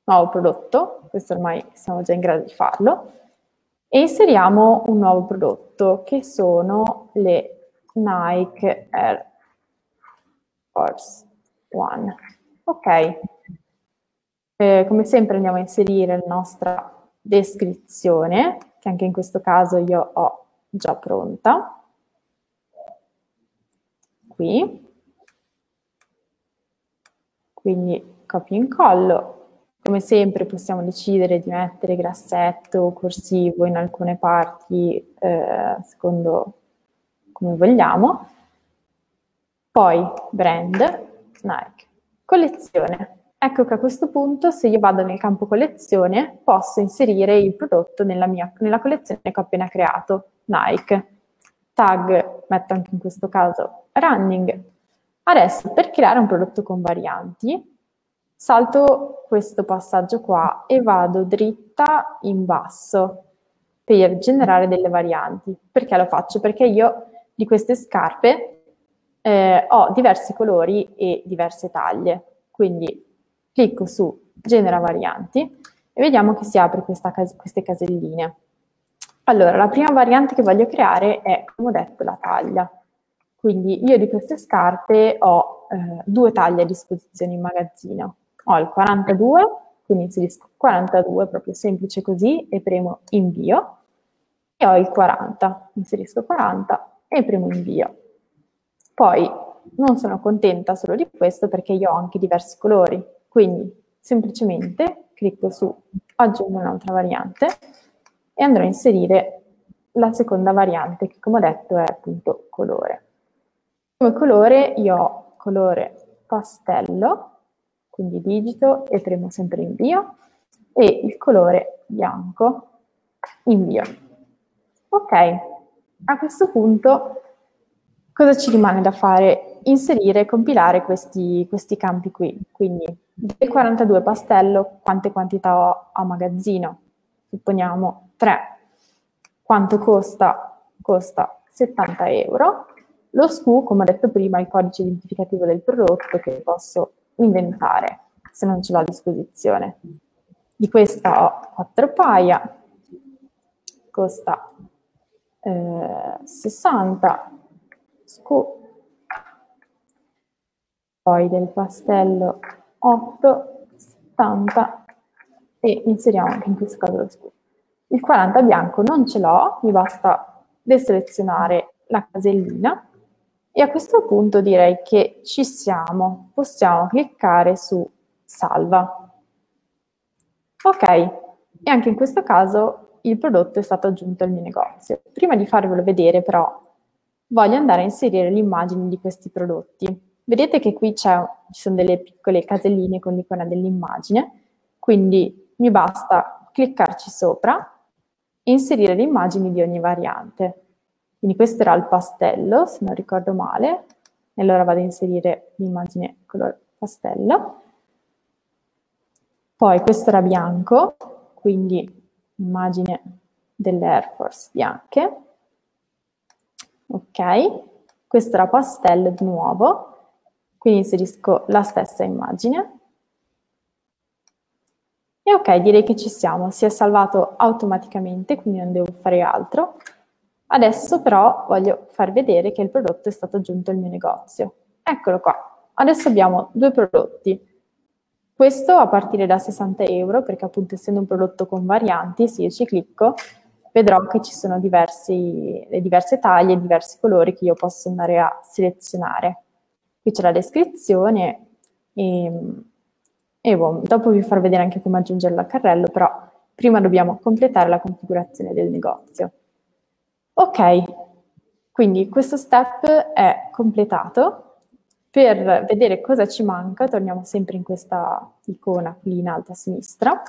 Speaker 2: nuovo prodotto, questo ormai siamo già in grado di farlo, e inseriamo un nuovo prodotto che sono le Nike Air Force One. Ok, eh, come sempre andiamo a inserire la nostra descrizione, che anche in questo caso io ho già pronta. Qui. Quindi copio e incollo, Come sempre possiamo decidere di mettere grassetto o corsivo in alcune parti eh, secondo come vogliamo. Poi brand, Nike. Collezione. Ecco che a questo punto se io vado nel campo collezione posso inserire il prodotto nella, mia, nella collezione che ho appena creato, Nike. Tag, metto anche in questo caso running. Adesso per creare un prodotto con varianti salto questo passaggio qua e vado dritta in basso per generare delle varianti. Perché lo faccio? Perché io di queste scarpe eh, ho diversi colori e diverse taglie. Quindi clicco su genera varianti e vediamo che si apre cas- queste caselline. Allora, la prima variante che voglio creare è, come ho detto, la taglia. Quindi io di queste scarpe ho eh, due taglie a disposizione in magazzino. Ho il 42, quindi inserisco 42, proprio semplice così, e premo invio. E ho il 40, inserisco 40 e premo invio. Poi non sono contenta solo di questo perché io ho anche diversi colori, quindi semplicemente clicco su aggiungo un'altra variante e andrò a inserire la seconda variante che come ho detto è appunto colore. Come colore io ho colore pastello, quindi digito e premo sempre invio, e il colore bianco, invio. Ok, a questo punto cosa ci rimane da fare? Inserire e compilare questi, questi campi qui. Quindi del 42 pastello quante quantità ho a magazzino? Supponiamo 3. Quanto costa? Costa 70 euro. Lo SKU, come ho detto prima, è il codice identificativo del prodotto che posso inventare se non ce l'ho a disposizione. Di questa ho 4 paia, costa eh, 60, SKU. Poi del pastello 8, 70 e inseriamo anche in questo caso lo SKU. Il 40 bianco non ce l'ho, mi basta deselezionare la casellina e a questo punto direi che ci siamo. Possiamo cliccare su salva. Ok, e anche in questo caso il prodotto è stato aggiunto al mio negozio. Prima di farvelo vedere però voglio andare a inserire l'immagine di questi prodotti. Vedete che qui ci sono delle piccole caselline con l'icona dell'immagine, quindi mi basta cliccarci sopra e inserire le immagini di ogni variante. Quindi questo era il pastello, se non ricordo male, e allora vado a inserire l'immagine colore pastello. Poi questo era bianco, quindi immagine delle Air Force bianche. Ok, questo era pastello di nuovo, quindi inserisco la stessa immagine. E ok, direi che ci siamo, si è salvato automaticamente, quindi non devo fare altro. Adesso però voglio far vedere che il prodotto è stato aggiunto al mio negozio. Eccolo qua. Adesso abbiamo due prodotti. Questo a partire da 60 euro, perché appunto essendo un prodotto con varianti, se io ci clicco, vedrò che ci sono diversi, diverse taglie, diversi colori che io posso andare a selezionare. Qui c'è la descrizione e, e boh, dopo vi farò vedere anche come aggiungerlo al carrello, però prima dobbiamo completare la configurazione del negozio. Ok, quindi questo step è completato. Per vedere cosa ci manca, torniamo sempre in questa icona qui in alto a sinistra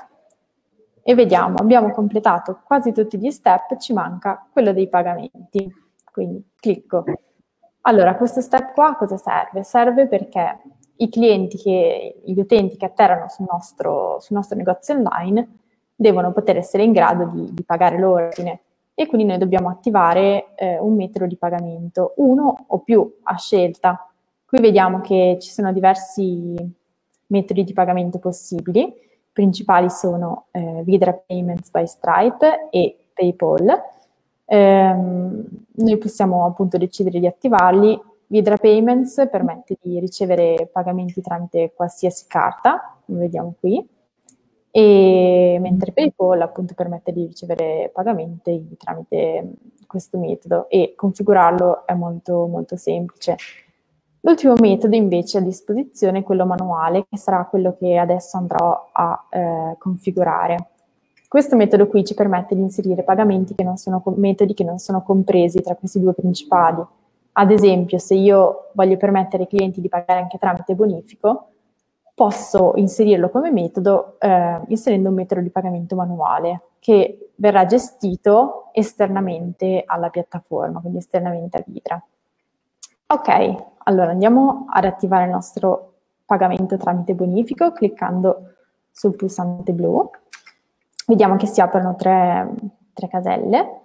Speaker 2: e vediamo, abbiamo completato quasi tutti gli step, ci manca quello dei pagamenti. Quindi clicco allora, questo step qua cosa serve? Serve perché i clienti, che, gli utenti che atterrano sul nostro, sul nostro negozio online devono poter essere in grado di, di pagare l'ordine e quindi noi dobbiamo attivare eh, un metodo di pagamento, uno o più a scelta. Qui vediamo che ci sono diversi metodi di pagamento possibili, i principali sono eh, Vidra Payments by Stripe e PayPal Ehm, noi possiamo appunto decidere di attivarli. Vidra Payments permette di ricevere pagamenti tramite qualsiasi carta, come vediamo qui, e mentre PayPal appunto permette di ricevere pagamenti tramite questo metodo e configurarlo è molto molto semplice. L'ultimo metodo invece a disposizione è quello manuale, che sarà quello che adesso andrò a eh, configurare. Questo metodo qui ci permette di inserire pagamenti che non sono metodi che non sono compresi tra questi due principali. Ad esempio, se io voglio permettere ai clienti di pagare anche tramite bonifico, posso inserirlo come metodo eh, inserendo un metodo di pagamento manuale che verrà gestito esternamente alla piattaforma, quindi esternamente a Vidra. Ok, allora andiamo ad attivare il nostro pagamento tramite bonifico cliccando sul pulsante blu. Vediamo che si aprono tre, tre caselle.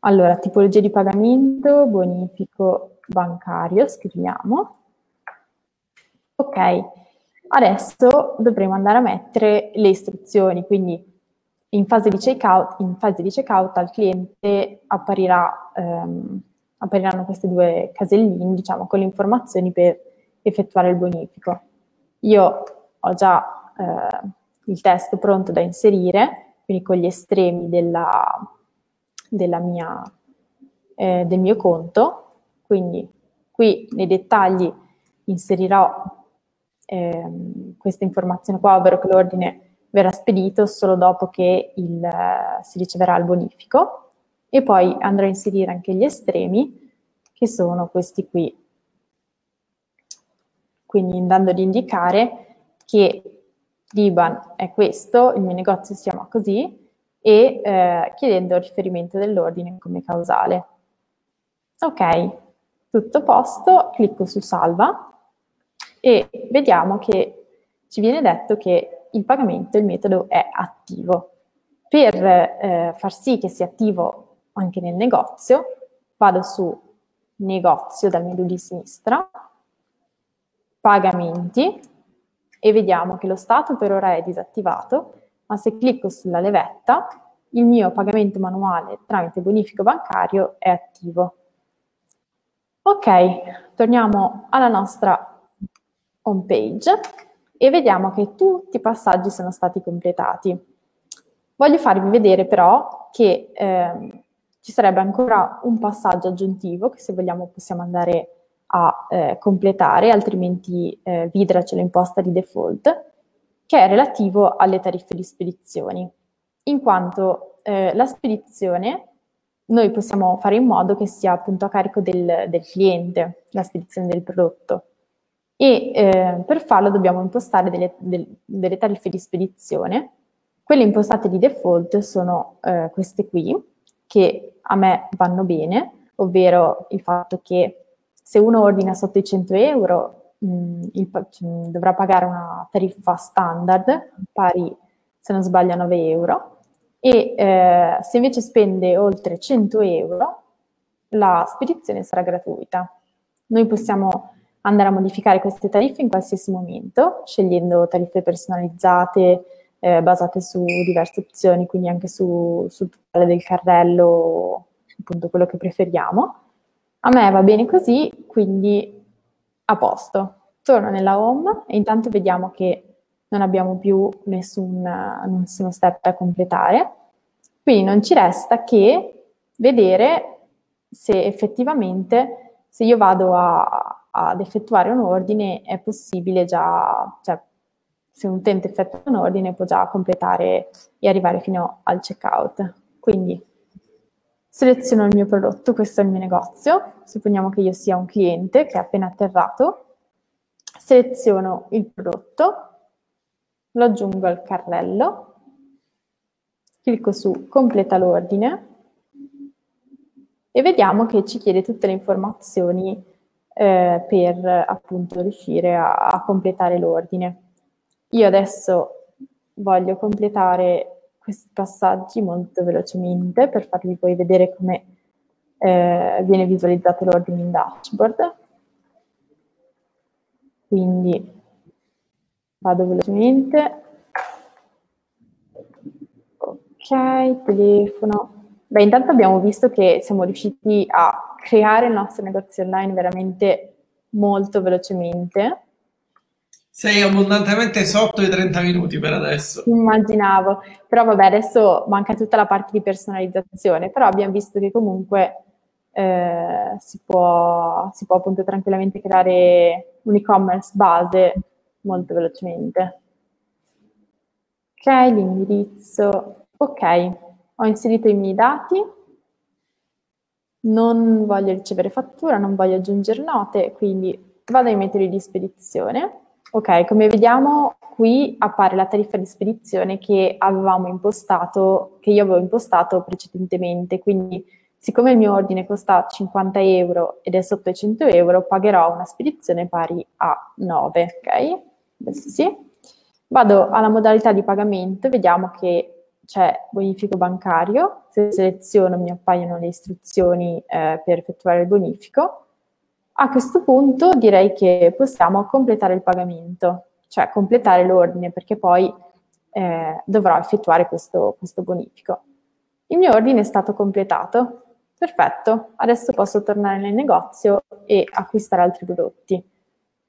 Speaker 2: Allora, tipologia di pagamento, bonifico bancario, scriviamo. Ok, adesso dovremo andare a mettere le istruzioni, quindi in fase di checkout, in fase di checkout al cliente apparirà, ehm, appariranno queste due caselline, diciamo, con le informazioni per effettuare il bonifico. Io ho già eh, il testo pronto da inserire, quindi con gli estremi della, della mia, eh, del mio conto, quindi qui nei dettagli inserirò eh, questa informazione qua, ovvero che l'ordine verrà spedito solo dopo che il, si riceverà il bonifico e poi andrò a inserire anche gli estremi che sono questi qui. Quindi andando ad indicare che l'IBAN è questo, il mio negozio si chiama così e eh, chiedendo il riferimento dell'ordine come causale. Ok, tutto posto, clicco su salva e vediamo che ci viene detto che il pagamento, il metodo è attivo. Per eh, far sì che sia attivo anche nel negozio, vado su negozio dal menu di sinistra, pagamenti e vediamo che lo stato per ora è disattivato, ma se clicco sulla levetta il mio pagamento manuale tramite bonifico bancario è attivo. Ok, torniamo alla nostra home page e vediamo che tutti i passaggi sono stati completati. Voglio farvi vedere però che eh, ci sarebbe ancora un passaggio aggiuntivo che se vogliamo possiamo andare a eh, completare, altrimenti eh, Vidra ce l'ha imposta di default, che è relativo alle tariffe di spedizioni, in quanto eh, la spedizione noi possiamo fare in modo che sia appunto a carico del, del cliente, la spedizione del prodotto. E eh, per farlo dobbiamo impostare delle, del, delle, tariffe di spedizione. Quelle impostate di default sono eh, queste qui, che a me vanno bene, ovvero il fatto che se uno ordina sotto i 100 euro mh, mm, il, mh, dovrà pagare una tariffa standard pari, se non sbaglio, a 9 euro e eh, se invece spende oltre 100 euro la spedizione sarà gratuita. Noi possiamo andare a modificare queste tariffe in qualsiasi momento, scegliendo tariffe personalizzate eh, basate su diverse opzioni, quindi anche su, sul totale del carrello, appunto quello che preferiamo. A me va bene così, quindi a posto. Torno nella home e intanto vediamo che non abbiamo più nessun, nessuno step da completare. Quindi non ci resta che vedere se effettivamente, se io vado a, ad effettuare un ordine è possibile già, cioè se un utente effettua un ordine può già completare e arrivare fino al checkout. Quindi seleziono il mio prodotto, questo è il mio negozio, supponiamo che io sia un cliente che è appena atterrato, seleziono il prodotto, lo aggiungo al carrello, clicco su completa l'ordine e vediamo che ci chiede tutte le informazioni eh, per appunto riuscire a, a completare l'ordine. Io adesso voglio completare questi passaggi molto velocemente per farvi poi vedere come eh, viene visualizzato l'ordine in dashboard. Quindi vado velocemente. Ok, telefono. Beh, intanto abbiamo visto che siamo riusciti a creare il nostro negozio online veramente molto velocemente.
Speaker 1: Sei abbondantemente sotto i 30 minuti per adesso.
Speaker 2: Immaginavo, però vabbè, adesso manca tutta la parte di personalizzazione, però abbiamo visto che comunque eh, si, può, si può appunto tranquillamente creare un e-commerce base molto velocemente. Ok, l'indirizzo. Ok, ho inserito i miei dati, non voglio ricevere fattura, non voglio aggiungere note, quindi vado ai metodi di spedizione. Ok, come vediamo qui appare la tariffa di spedizione che avevamo impostato, che io avevo impostato precedentemente, quindi siccome il mio ordine costa 50 euro ed è sotto i 100 euro, pagherò una spedizione pari a 9, ok? Adesso sì. Vado alla modalità di pagamento, vediamo che c'è bonifico bancario, se seleziono mi appaiono le istruzioni eh, per effettuare il bonifico. A questo punto direi che possiamo completare il pagamento, cioè completare l'ordine perché poi eh, dovrò effettuare questo, questo bonifico. Il mio ordine è stato completato, perfetto, adesso posso tornare nel negozio e acquistare altri prodotti.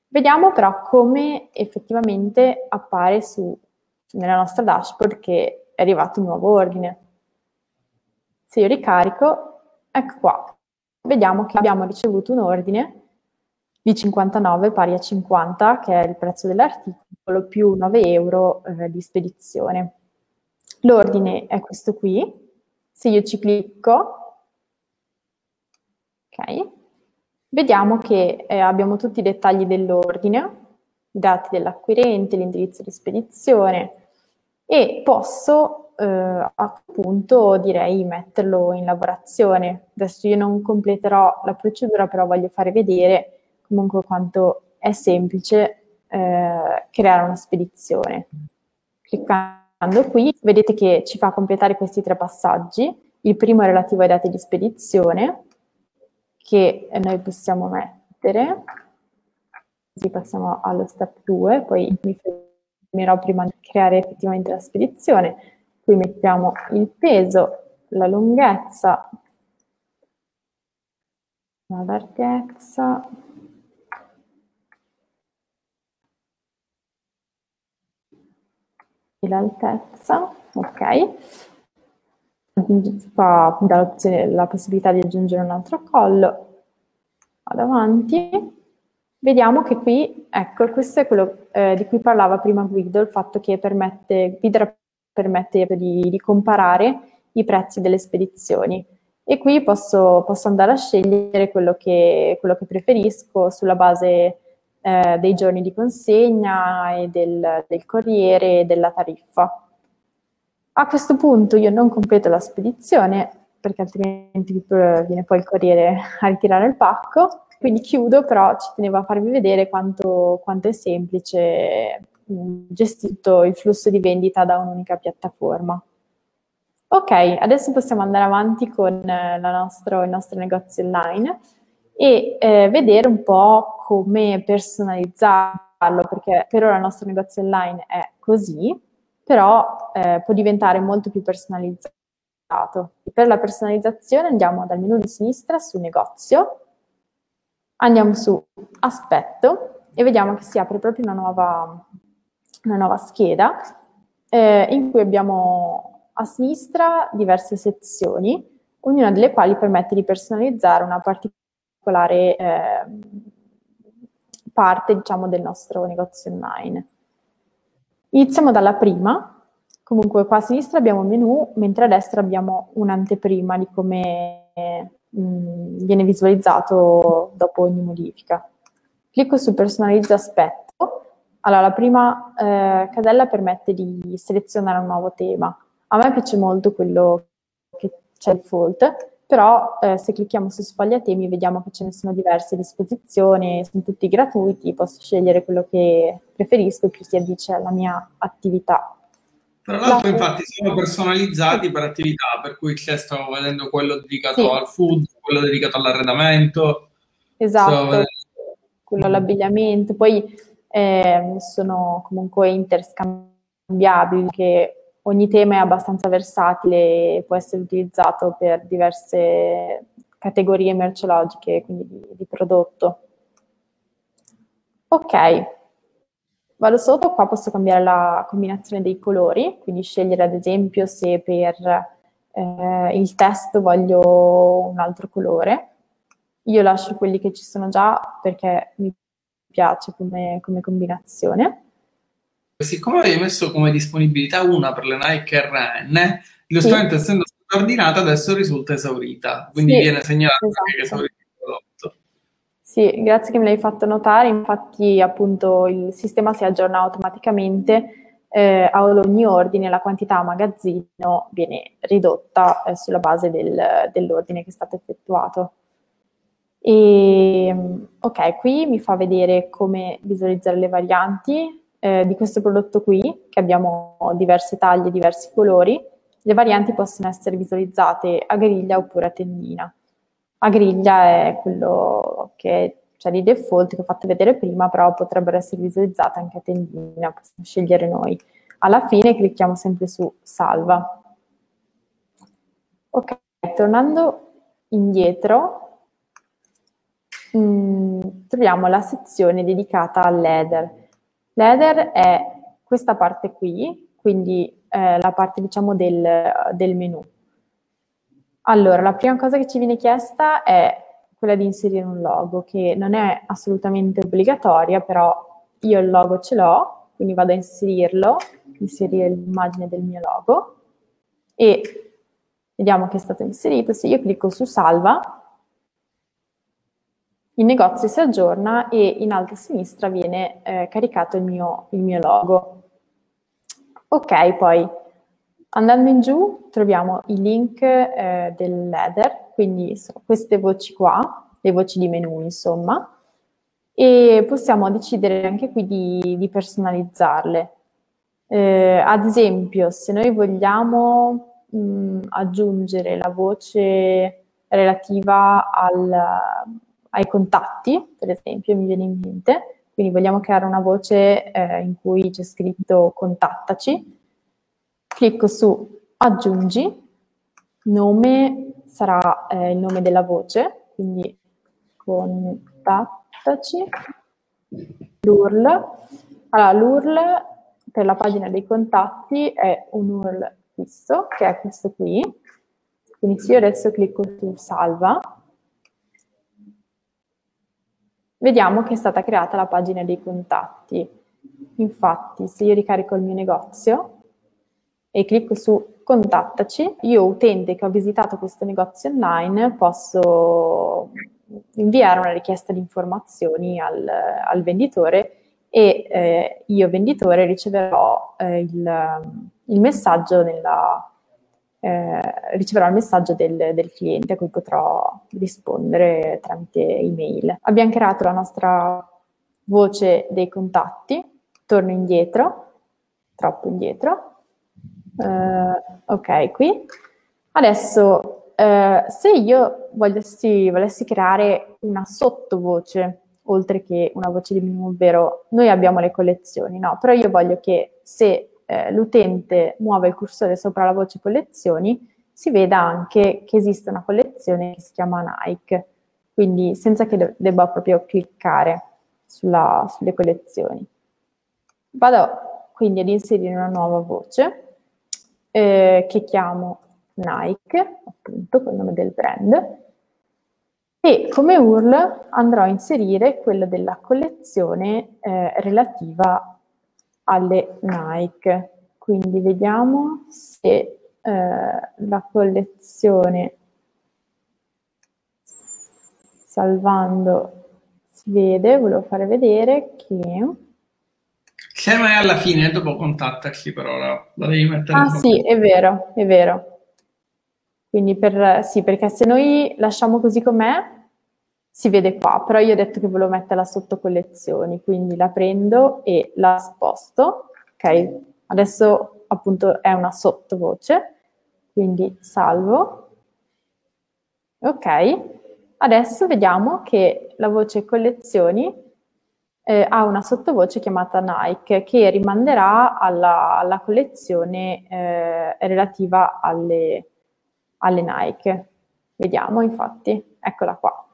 Speaker 2: Vediamo però come effettivamente appare su, nella nostra dashboard che è arrivato un nuovo ordine. Se io ricarico, ecco qua, vediamo che abbiamo ricevuto un ordine di 59 pari a 50, che è il prezzo dell'articolo, più 9 euro eh, di spedizione. L'ordine è questo qui. Se io ci clicco, ok, vediamo che eh, abbiamo tutti i dettagli dell'ordine, i dati dell'acquirente, l'indirizzo di spedizione, e posso eh, a punto direi metterlo in lavorazione. Adesso io non completerò la procedura, però voglio fare vedere comunque quanto è semplice eh, creare una spedizione. Cliccando qui vedete che ci fa completare questi tre passaggi. Il primo è relativo ai dati di spedizione che noi possiamo mettere, così passiamo allo step 2, poi mi fermerò prima di creare effettivamente la spedizione. Qui mettiamo il peso, la lunghezza, la larghezza, e l'altezza, ok. Qua dà la possibilità di aggiungere un altro collo, vado avanti, Vediamo che qui, ecco, questo è quello eh, di cui parlava prima Guido, il fatto che permette, Guido permette di, di, comparare i prezzi delle spedizioni. E qui posso, posso andare a scegliere quello che, quello che preferisco sulla base eh, dei giorni di consegna e del, del corriere e della tariffa. A questo punto io non completo la spedizione perché altrimenti viene poi il corriere a ritirare il pacco quindi chiudo, però ci tenevo a farvi vedere quanto, quanto è semplice gestito il flusso di vendita da un'unica piattaforma. Ok, adesso possiamo andare avanti con eh, nostro, il nostro negozio online e eh, vedere un po' come personalizzarlo, perché per ora il nostro negozio online è così, però eh, può diventare molto più personalizzato. Per la personalizzazione andiamo dal menu di sinistra su negozio Andiamo su aspetto e vediamo che si apre proprio una nuova, una nuova scheda eh, in cui abbiamo a sinistra diverse sezioni, ognuna delle quali permette di personalizzare una particolare eh, parte diciamo, del nostro negozio online. Iniziamo dalla prima, comunque qua a sinistra abbiamo un menu, mentre a destra abbiamo un'anteprima di come mh, viene visualizzato dopo ogni modifica. Clicco su personalizza aspetto. Allora, la prima eh, casella permette di selezionare un nuovo tema. A me piace molto quello che c'è default, però eh, se clicchiamo su sfoglia temi vediamo che ce ne sono diverse a disposizione, sono tutti gratuiti, posso scegliere quello che preferisco e più si addice alla mia attività.
Speaker 1: Tra l'altro, infatti, sono personalizzati per attività, per cui c'è, stavo vedendo quello dedicato sì. al food, quello dedicato all'arredamento.
Speaker 2: Esatto, quello all'abbigliamento. Poi eh, sono comunque interscambiabili, che ogni tema è abbastanza versatile e può essere utilizzato per diverse categorie merceologiche, quindi di, di prodotto. Ok, Vado sotto, qua posso cambiare la combinazione dei colori, quindi scegliere ad esempio se per eh, il testo voglio un altro colore. io lascio quelli che ci sono già perché mi piace come, come combinazione.
Speaker 1: Siccome avevi messo come disponibilità una per le Nike RN, giustamente sì. essendo stata ordinata adesso risulta esaurita, quindi sì, viene segnalato esatto. che è esaurito il prodotto.
Speaker 2: Sì, grazie che me l'hai fatto notare, infatti appunto il sistema si aggiorna automaticamente eh, a ogni ordine, la quantità a magazzino viene ridotta eh, sulla base del, dell'ordine che è stato effettuato. E, ok, qui mi fa vedere come visualizzare le varianti eh, di questo prodotto qui, che abbiamo diverse taglie, diversi colori. Le varianti possono essere visualizzate a griglia oppure a tendina. A griglia è quello che c'è di default che ho fatto vedere prima, però potrebbero essere visualizzate anche a tendina, possiamo scegliere noi. Alla fine clicchiamo sempre su salva. Ok, tornando indietro, mm, troviamo la sezione dedicata all'header. L'header è questa parte qui, quindi eh, la parte diciamo del, del menu. Allora, la prima cosa che ci viene chiesta è quella di inserire un logo, che non è assolutamente obbligatoria, però io il logo ce l'ho, quindi vado a inserirlo, inserire l'immagine del mio logo e vediamo che è stato inserito. Se io clicco su salva, il negozio si aggiorna e in alto a sinistra viene eh, caricato il mio, il mio logo. Ok, poi andando in giù troviamo i link eh, dell'header, quindi sono queste voci qua, le voci di menu insomma, e possiamo decidere anche qui di, di personalizzarle. Eh, ad esempio, se noi vogliamo mh, aggiungere la voce relativa al, ai contatti, per esempio, mi viene in mente, quindi vogliamo creare una voce eh, in cui c'è scritto contattaci, clicco su aggiungi, nome sarà eh, il nome della voce, quindi contattaci, l'URL. Allora, l'URL per la pagina dei contatti è un URL fisso, che è questo qui. Quindi se io adesso clicco su salva, vediamo che è stata creata la pagina dei contatti. Infatti, se io ricarico il mio negozio e clicco su contattaci, io utente che ho visitato questo negozio online posso inviare una richiesta di informazioni al, al venditore e eh, io venditore riceverò eh, il, il, messaggio nella, eh, riceverò il messaggio del, del, cliente a cui potrò rispondere tramite email. Abbiamo creato la nostra voce dei contatti, torno indietro, troppo indietro, eh, ok qui. Adesso eh, se io volessi, volessi creare una sottovoce oltre che una voce di minimo, ovvero noi abbiamo le collezioni, no? Però io voglio che se eh, l'utente muove il cursore sopra la voce collezioni, si veda anche che esiste una collezione che si chiama Nike, quindi senza che de- debba proprio cliccare sulla, sulle collezioni. Vado quindi ad inserire una nuova voce eh, che chiamo Nike, appunto col nome del brand, e come URL andrò a inserire quella della collezione eh, relativa alle Nike. Quindi vediamo se eh, la collezione salvando si vede, volevo fare vedere che...
Speaker 1: Se mai alla fine, dopo contattaci però, la, la devi mettere...
Speaker 2: Ah sì, è vero, è vero. Quindi per, sì, perché se noi lasciamo così com'è, si vede qua, però io ho detto che volevo metterla sotto collezioni, quindi la prendo e la sposto, ok? Adesso appunto è una sottovoce, quindi salvo, ok? Adesso vediamo che la voce collezioni eh, ha una sottovoce chiamata Nike che rimanderà alla, alla collezione eh, relativa alle, alle Nike. Vediamo infatti, eccola qua.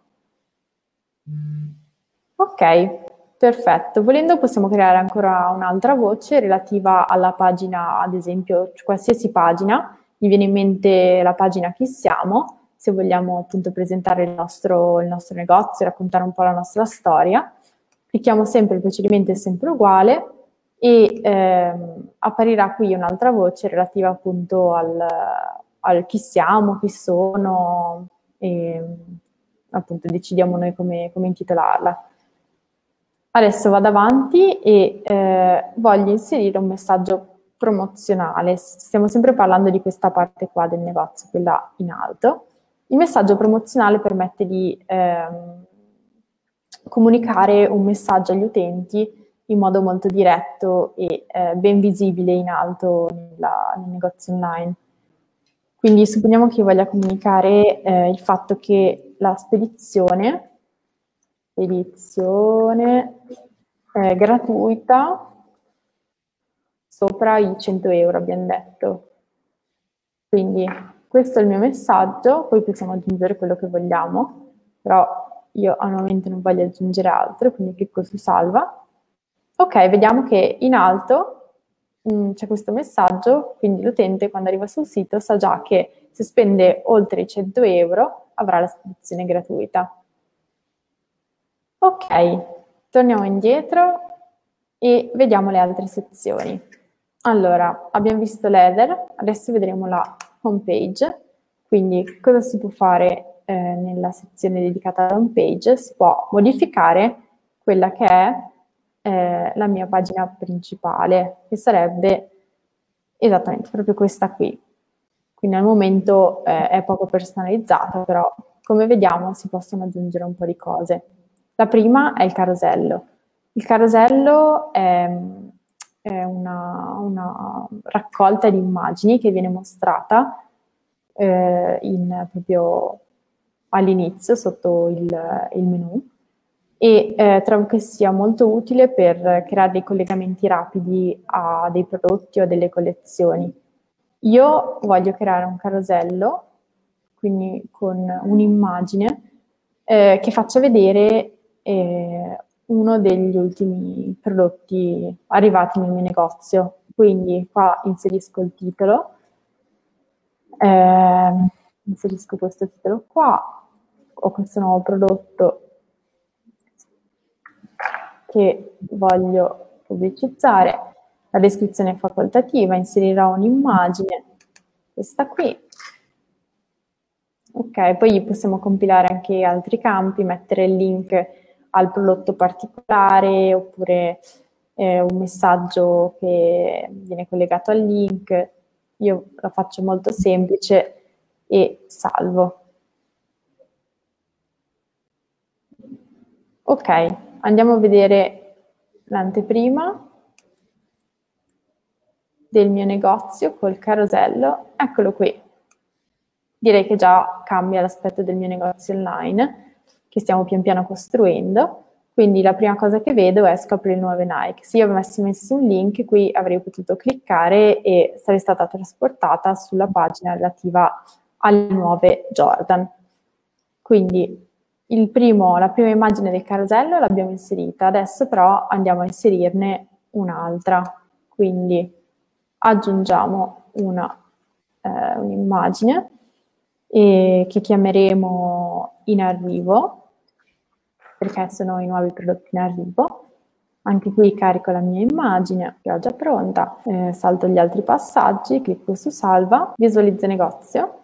Speaker 2: Ok, perfetto. Volendo possiamo creare ancora un'altra voce relativa alla pagina, ad esempio, qualsiasi pagina. Mi viene in mente la pagina Chi siamo. se vogliamo appunto presentare il nostro, il nostro negozio, raccontare un po' la nostra storia. Clicchiamo sempre, il procedimento è sempre uguale e ehm, apparirà qui un'altra voce relativa appunto al, al chi siamo, chi sono e appunto decidiamo noi come, come intitolarla. Adesso vado avanti e eh, voglio inserire un messaggio promozionale. Stiamo sempre parlando di questa parte qua del negozio, quella in alto. Il messaggio promozionale permette di ehm, comunicare un messaggio agli utenti in modo molto diretto e eh, ben visibile in alto nella, nel negozio online. Quindi supponiamo che io voglia comunicare eh, il fatto che la spedizione, spedizione eh, gratuita sopra i 100 euro, abbiamo detto. Quindi questo è il mio messaggio, poi possiamo aggiungere quello che vogliamo, però io al momento non voglio aggiungere altro, quindi clicco su salva. Ok, vediamo che in alto mh, mm, c'è questo messaggio, quindi l'utente quando arriva sul sito sa già che se spende oltre i 100 euro avrà la spedizione gratuita. Ok, torniamo indietro e vediamo le altre sezioni. Allora, abbiamo visto l'header, adesso vedremo la home page. Quindi cosa si può fare eh, nella sezione dedicata alla home page? Si può modificare quella che è eh, la mia pagina principale, che sarebbe esattamente proprio questa qui. Quindi al momento eh, è poco personalizzata, però come vediamo si possono aggiungere un po' di cose. La prima è il carosello. Il carosello è è una, una raccolta di immagini che viene mostrata eh, in, proprio all'inizio sotto il, il menu e eh, trovo che sia molto utile per creare dei collegamenti rapidi a dei prodotti o a delle collezioni. Io voglio creare un carosello, quindi con un'immagine, eh, che faccia vedere eh, uno degli ultimi prodotti arrivati nel mio negozio. Quindi qua inserisco il titolo, eh, inserisco questo titolo qua, ho questo nuovo prodotto che voglio pubblicizzare, la descrizione facoltativa, inserirò un'immagine, questa qui. Ok, poi possiamo compilare anche altri campi, mettere il link al prodotto particolare oppure eh, un messaggio che viene collegato al link. Io la faccio molto semplice e salvo. Ok, andiamo a vedere l'anteprima del mio negozio col carosello. Eccolo qui. Direi che già cambia l'aspetto del mio negozio online che stiamo pian piano costruendo. Quindi la prima cosa che vedo è scoprire nuove Nike. Se io avessi messo un link, qui avrei potuto cliccare e sarei stata trasportata sulla pagina relativa alle nuove Jordan. Quindi primo, la prima immagine del carosello l'abbiamo inserita, adesso però andiamo a inserirne un'altra. Quindi aggiungiamo una, eh, un'immagine eh, che chiameremo in arrivo perché sono i nuovi prodotti in arrivo. Anche qui carico la mia immagine che ho già pronta, eh, salto gli altri passaggi, clicco su salva, visualizzo negozio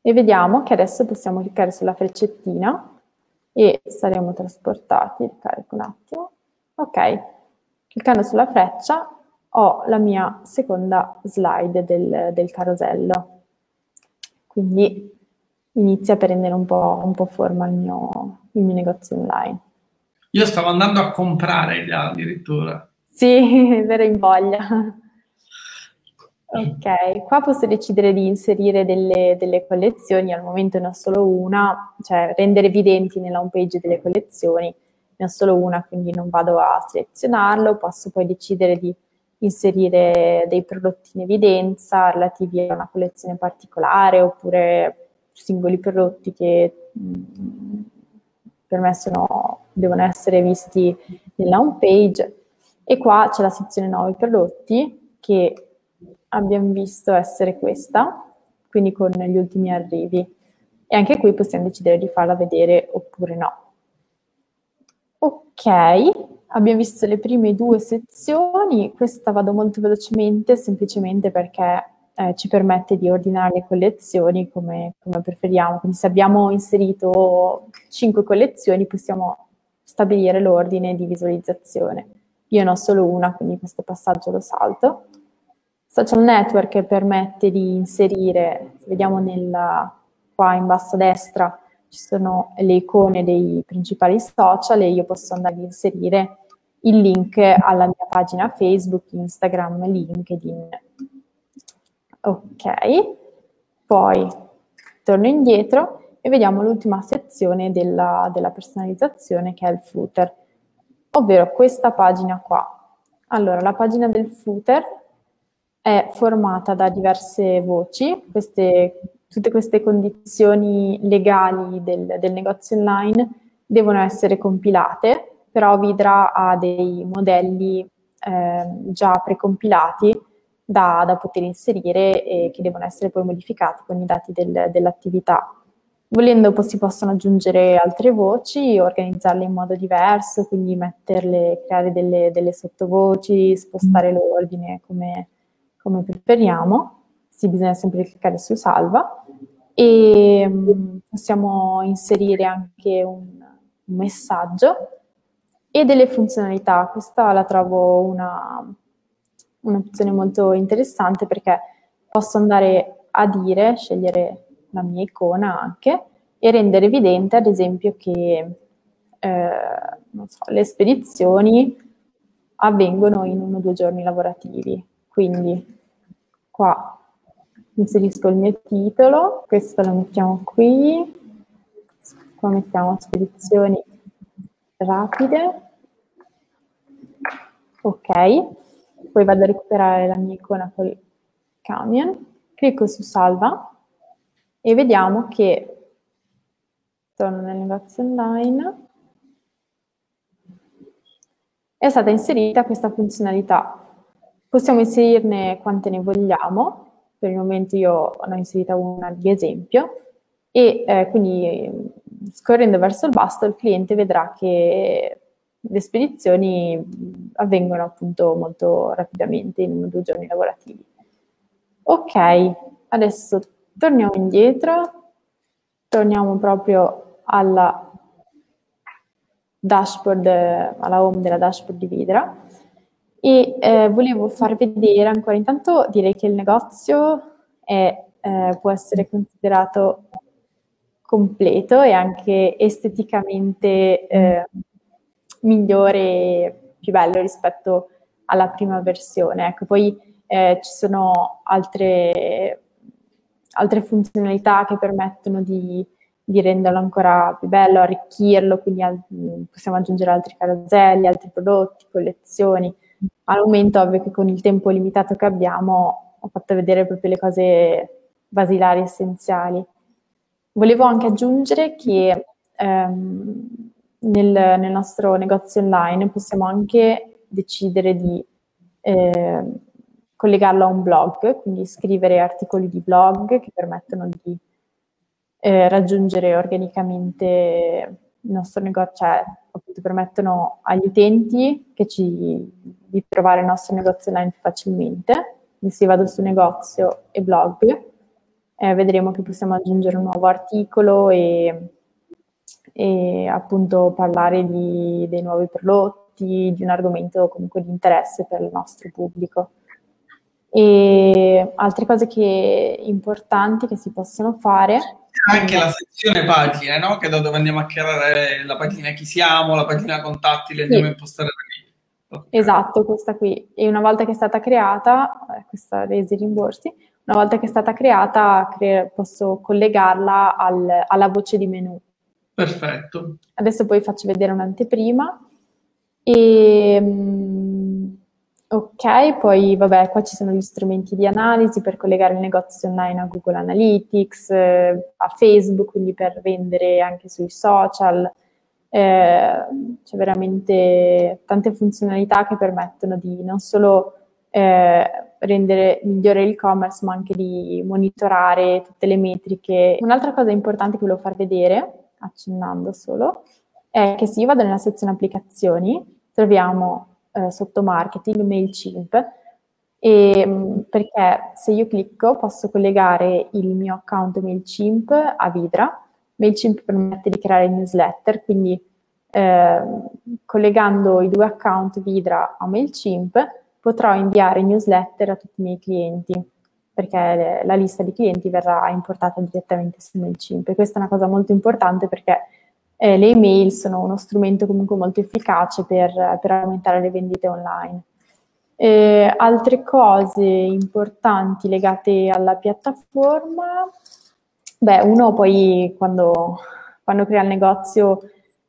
Speaker 2: e vediamo che adesso possiamo cliccare sulla freccettina e saremo trasportati, carico un attimo, ok, cliccando sulla freccia ho la mia seconda slide del, del carosello, quindi inizia a prendere un po', un po forma il mio, il mio negozio online.
Speaker 1: Io stavo andando a comprare già addirittura.
Speaker 2: Sì, vero in voglia. Ok, qua posso decidere di inserire delle, delle, collezioni, al momento ne ho solo una, cioè rendere evidenti nella home page delle collezioni, ne ho solo una, quindi non vado a selezionarlo, posso poi decidere di inserire dei prodotti in evidenza relativi a una collezione particolare oppure singoli prodotti che mh, per me sono, devono essere visti nella home page. E qua c'è la sezione nuovi prodotti che abbiamo visto essere questa, quindi con gli ultimi arrivi. e anche qui possiamo decidere di farla vedere oppure no. Ok, abbiamo visto le prime due sezioni, questa vado molto velocemente semplicemente perché eh, ci permette di ordinare le collezioni come, come, preferiamo. Quindi se abbiamo inserito cinque collezioni possiamo stabilire l'ordine di visualizzazione. Io ne ho solo una, quindi questo passaggio lo salto. Social Network permette di inserire, se vediamo nella, qua in basso a destra, ci sono le icone dei principali social e io posso andare ad inserire il link alla mia pagina Facebook, Instagram, LinkedIn. Ok, poi torno indietro e vediamo l'ultima sezione della, della personalizzazione che è il footer, ovvero questa pagina qua. Allora, la pagina del footer è formata da diverse voci, queste tutte queste condizioni legali del, del negozio online devono essere compilate, però Vidra ha dei modelli eh, già precompilati da, da, poter inserire e che devono essere poi modificati con i dati del, dell'attività. Volendo poi si possono aggiungere altre voci, organizzarle in modo diverso, quindi metterle, creare delle, delle sottovoci, spostare l'ordine come, come preferiamo sì, bisogna sempre cliccare su salva e um, possiamo inserire anche un, un, messaggio e delle funzionalità. Questa la trovo una, un'opzione molto interessante perché posso andare a dire, scegliere la mia icona anche e rendere evidente ad esempio che eh, so, le spedizioni avvengono in uno o due giorni lavorativi. Quindi qua inserisco il mio titolo, questo lo mettiamo qui, qua mettiamo spedizioni rapide, ok, poi vado a recuperare la mia icona con il camion, clicco su salva. E vediamo che torno nel negozio online. È stata inserita questa funzionalità. Possiamo inserirne quante ne vogliamo, per il momento io ne ho inserita una di esempio e eh, quindi scorrendo verso il basto il cliente vedrà che le spedizioni avvengono appunto molto rapidamente in due giorni lavorativi. Ok, adesso torniamo indietro, torniamo proprio alla dashboard, alla home della dashboard di Vidra e eh, volevo far vedere ancora, intanto direi che il negozio è, eh, può essere considerato completo e anche esteticamente eh, migliore e più bello rispetto alla prima versione. Ecco, poi eh, ci sono altre, altre funzionalità che permettono di, di renderlo ancora più bello, arricchirlo, quindi al, possiamo aggiungere altri caroselli, altri prodotti, collezioni al momento ovvio che con il tempo limitato che abbiamo ho fatto vedere proprio le cose basilari essenziali. Volevo anche aggiungere che ehm, nel, nel, nostro negozio online possiamo anche decidere di eh, collegarlo a un blog, quindi scrivere articoli di blog che permettono di eh, raggiungere organicamente il nostro negozio, cioè appunto permettono agli utenti ci, di trovare il nostro negozio online facilmente. Quindi se vado su negozio e blog, eh, vedremo che possiamo aggiungere un nuovo articolo e, e appunto parlare di, dei nuovi prodotti, di un argomento comunque di interesse per il nostro pubblico. E altre cose che, importanti che si possono fare
Speaker 1: anche la sezione pagine, no? Che da dove andiamo a creare la pagina chi siamo, la pagina contatti, le andiamo sì. a impostare
Speaker 2: da lì. Okay. Esatto, questa qui. E una volta che è stata creata, eh, questa resi rimborsi, una volta che è stata creata cre- posso collegarla al, alla voce di menu.
Speaker 1: Perfetto.
Speaker 2: Adesso poi faccio vedere un'anteprima. E, mm, Ok, poi vabbè, qua ci sono gli strumenti di analisi per collegare il negozio online a Google Analytics, eh, a Facebook, quindi per vendere anche sui social. Eh, c'è veramente tante funzionalità che permettono di non solo eh, rendere migliore l'e-commerce, ma anche di monitorare tutte le metriche. Un'altra cosa importante che volevo far vedere, accennando solo, è che se io vado nella sezione applicazioni, troviamo eh, sotto marketing MailChimp, e, mm, perché se io clicco posso collegare il mio account MailChimp a Vidra. MailChimp permette di creare newsletter, quindi eh, collegando i due account Vidra a MailChimp potrò inviare newsletter a tutti i miei clienti perché la lista di clienti verrà importata direttamente su MailChimp. E questa è una cosa molto importante perché eh, le email sono uno strumento comunque molto efficace per, per aumentare le vendite online. Eh, altre cose importanti legate alla piattaforma, beh, uno poi quando, quando crea il negozio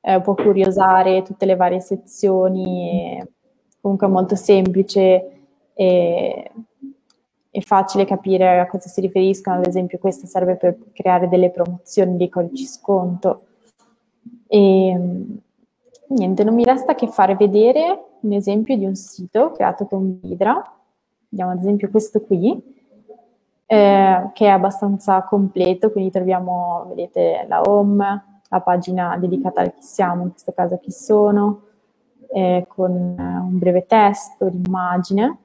Speaker 2: eh, può curiosare tutte le varie sezioni, comunque è molto semplice e, è facile capire a cosa si riferiscono, ad esempio questa serve per creare delle promozioni, dei codici sconto. E, niente, non mi resta che fare vedere un esempio di un sito creato con Vidra, vediamo ad esempio questo qui, eh, che è abbastanza completo, quindi troviamo, vedete, la home, la pagina dedicata a chi siamo, in questo caso chi sono, eh, con un breve testo, l'immagine.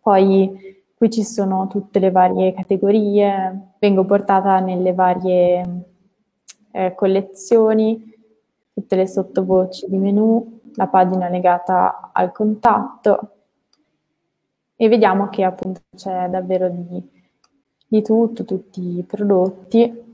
Speaker 2: Poi qui ci sono tutte le varie categorie, vengo portata nelle varie eh, collezioni, tutte le sottovoci di menu, la pagina legata al contatto e vediamo che appunto c'è davvero di, di tutto, tutti i prodotti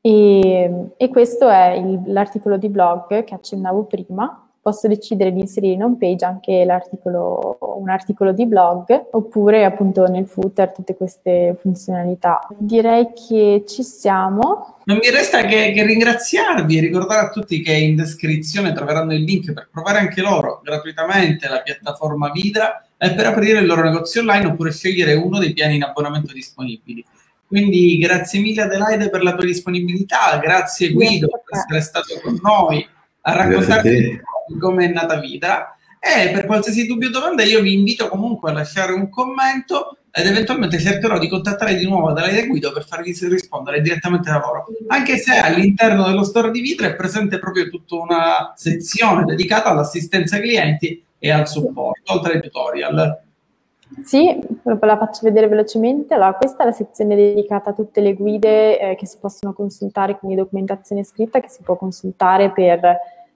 Speaker 2: e, e questo è il, l'articolo di blog che accennavo prima. Posso decidere di inserire in home page anche l'articolo, un articolo di blog oppure appunto nel footer tutte queste funzionalità. Direi che ci siamo.
Speaker 1: Non mi resta che, che ringraziarvi e ricordare a tutti che in descrizione troveranno il link per provare anche loro gratuitamente la piattaforma Vidra e per aprire il loro negozio online oppure scegliere uno dei piani in abbonamento disponibili. Quindi grazie mille Adelaide per la tua disponibilità, grazie Guido per essere stato con noi a raccontarci come è nata vita e per qualsiasi dubbio o domanda io vi invito comunque a lasciare un commento ed eventualmente cercherò di contattare di nuovo Adelaide Guido per farvi rispondere direttamente da loro, anche se all'interno dello store di Vitra è presente proprio tutta una sezione dedicata all'assistenza ai clienti e al supporto, oltre ai tutorial.
Speaker 2: Sì, la faccio vedere velocemente. Allora, questa è la sezione dedicata a tutte le guide eh, che si possono consultare, quindi documentazione scritta che si può consultare per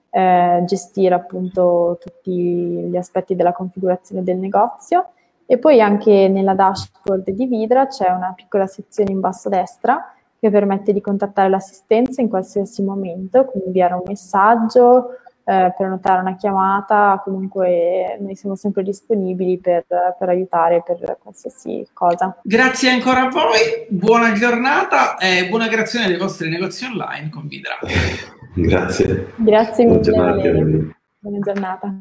Speaker 2: eh, gestire appunto tutti gli aspetti della configurazione del negozio. E poi anche nella dashboard di Vidra c'è una piccola sezione in basso a destra che permette di contattare l'assistenza in qualsiasi momento, quindi inviare un messaggio, eh, prenotare una chiamata, comunque noi siamo sempre disponibili per, per, aiutare per qualsiasi cosa.
Speaker 1: Grazie ancora a voi, buona giornata e buona creazione dei vostri negozi online con Vidra.
Speaker 3: Grazie.
Speaker 2: Grazie mille. Buona giornata. Buona giornata.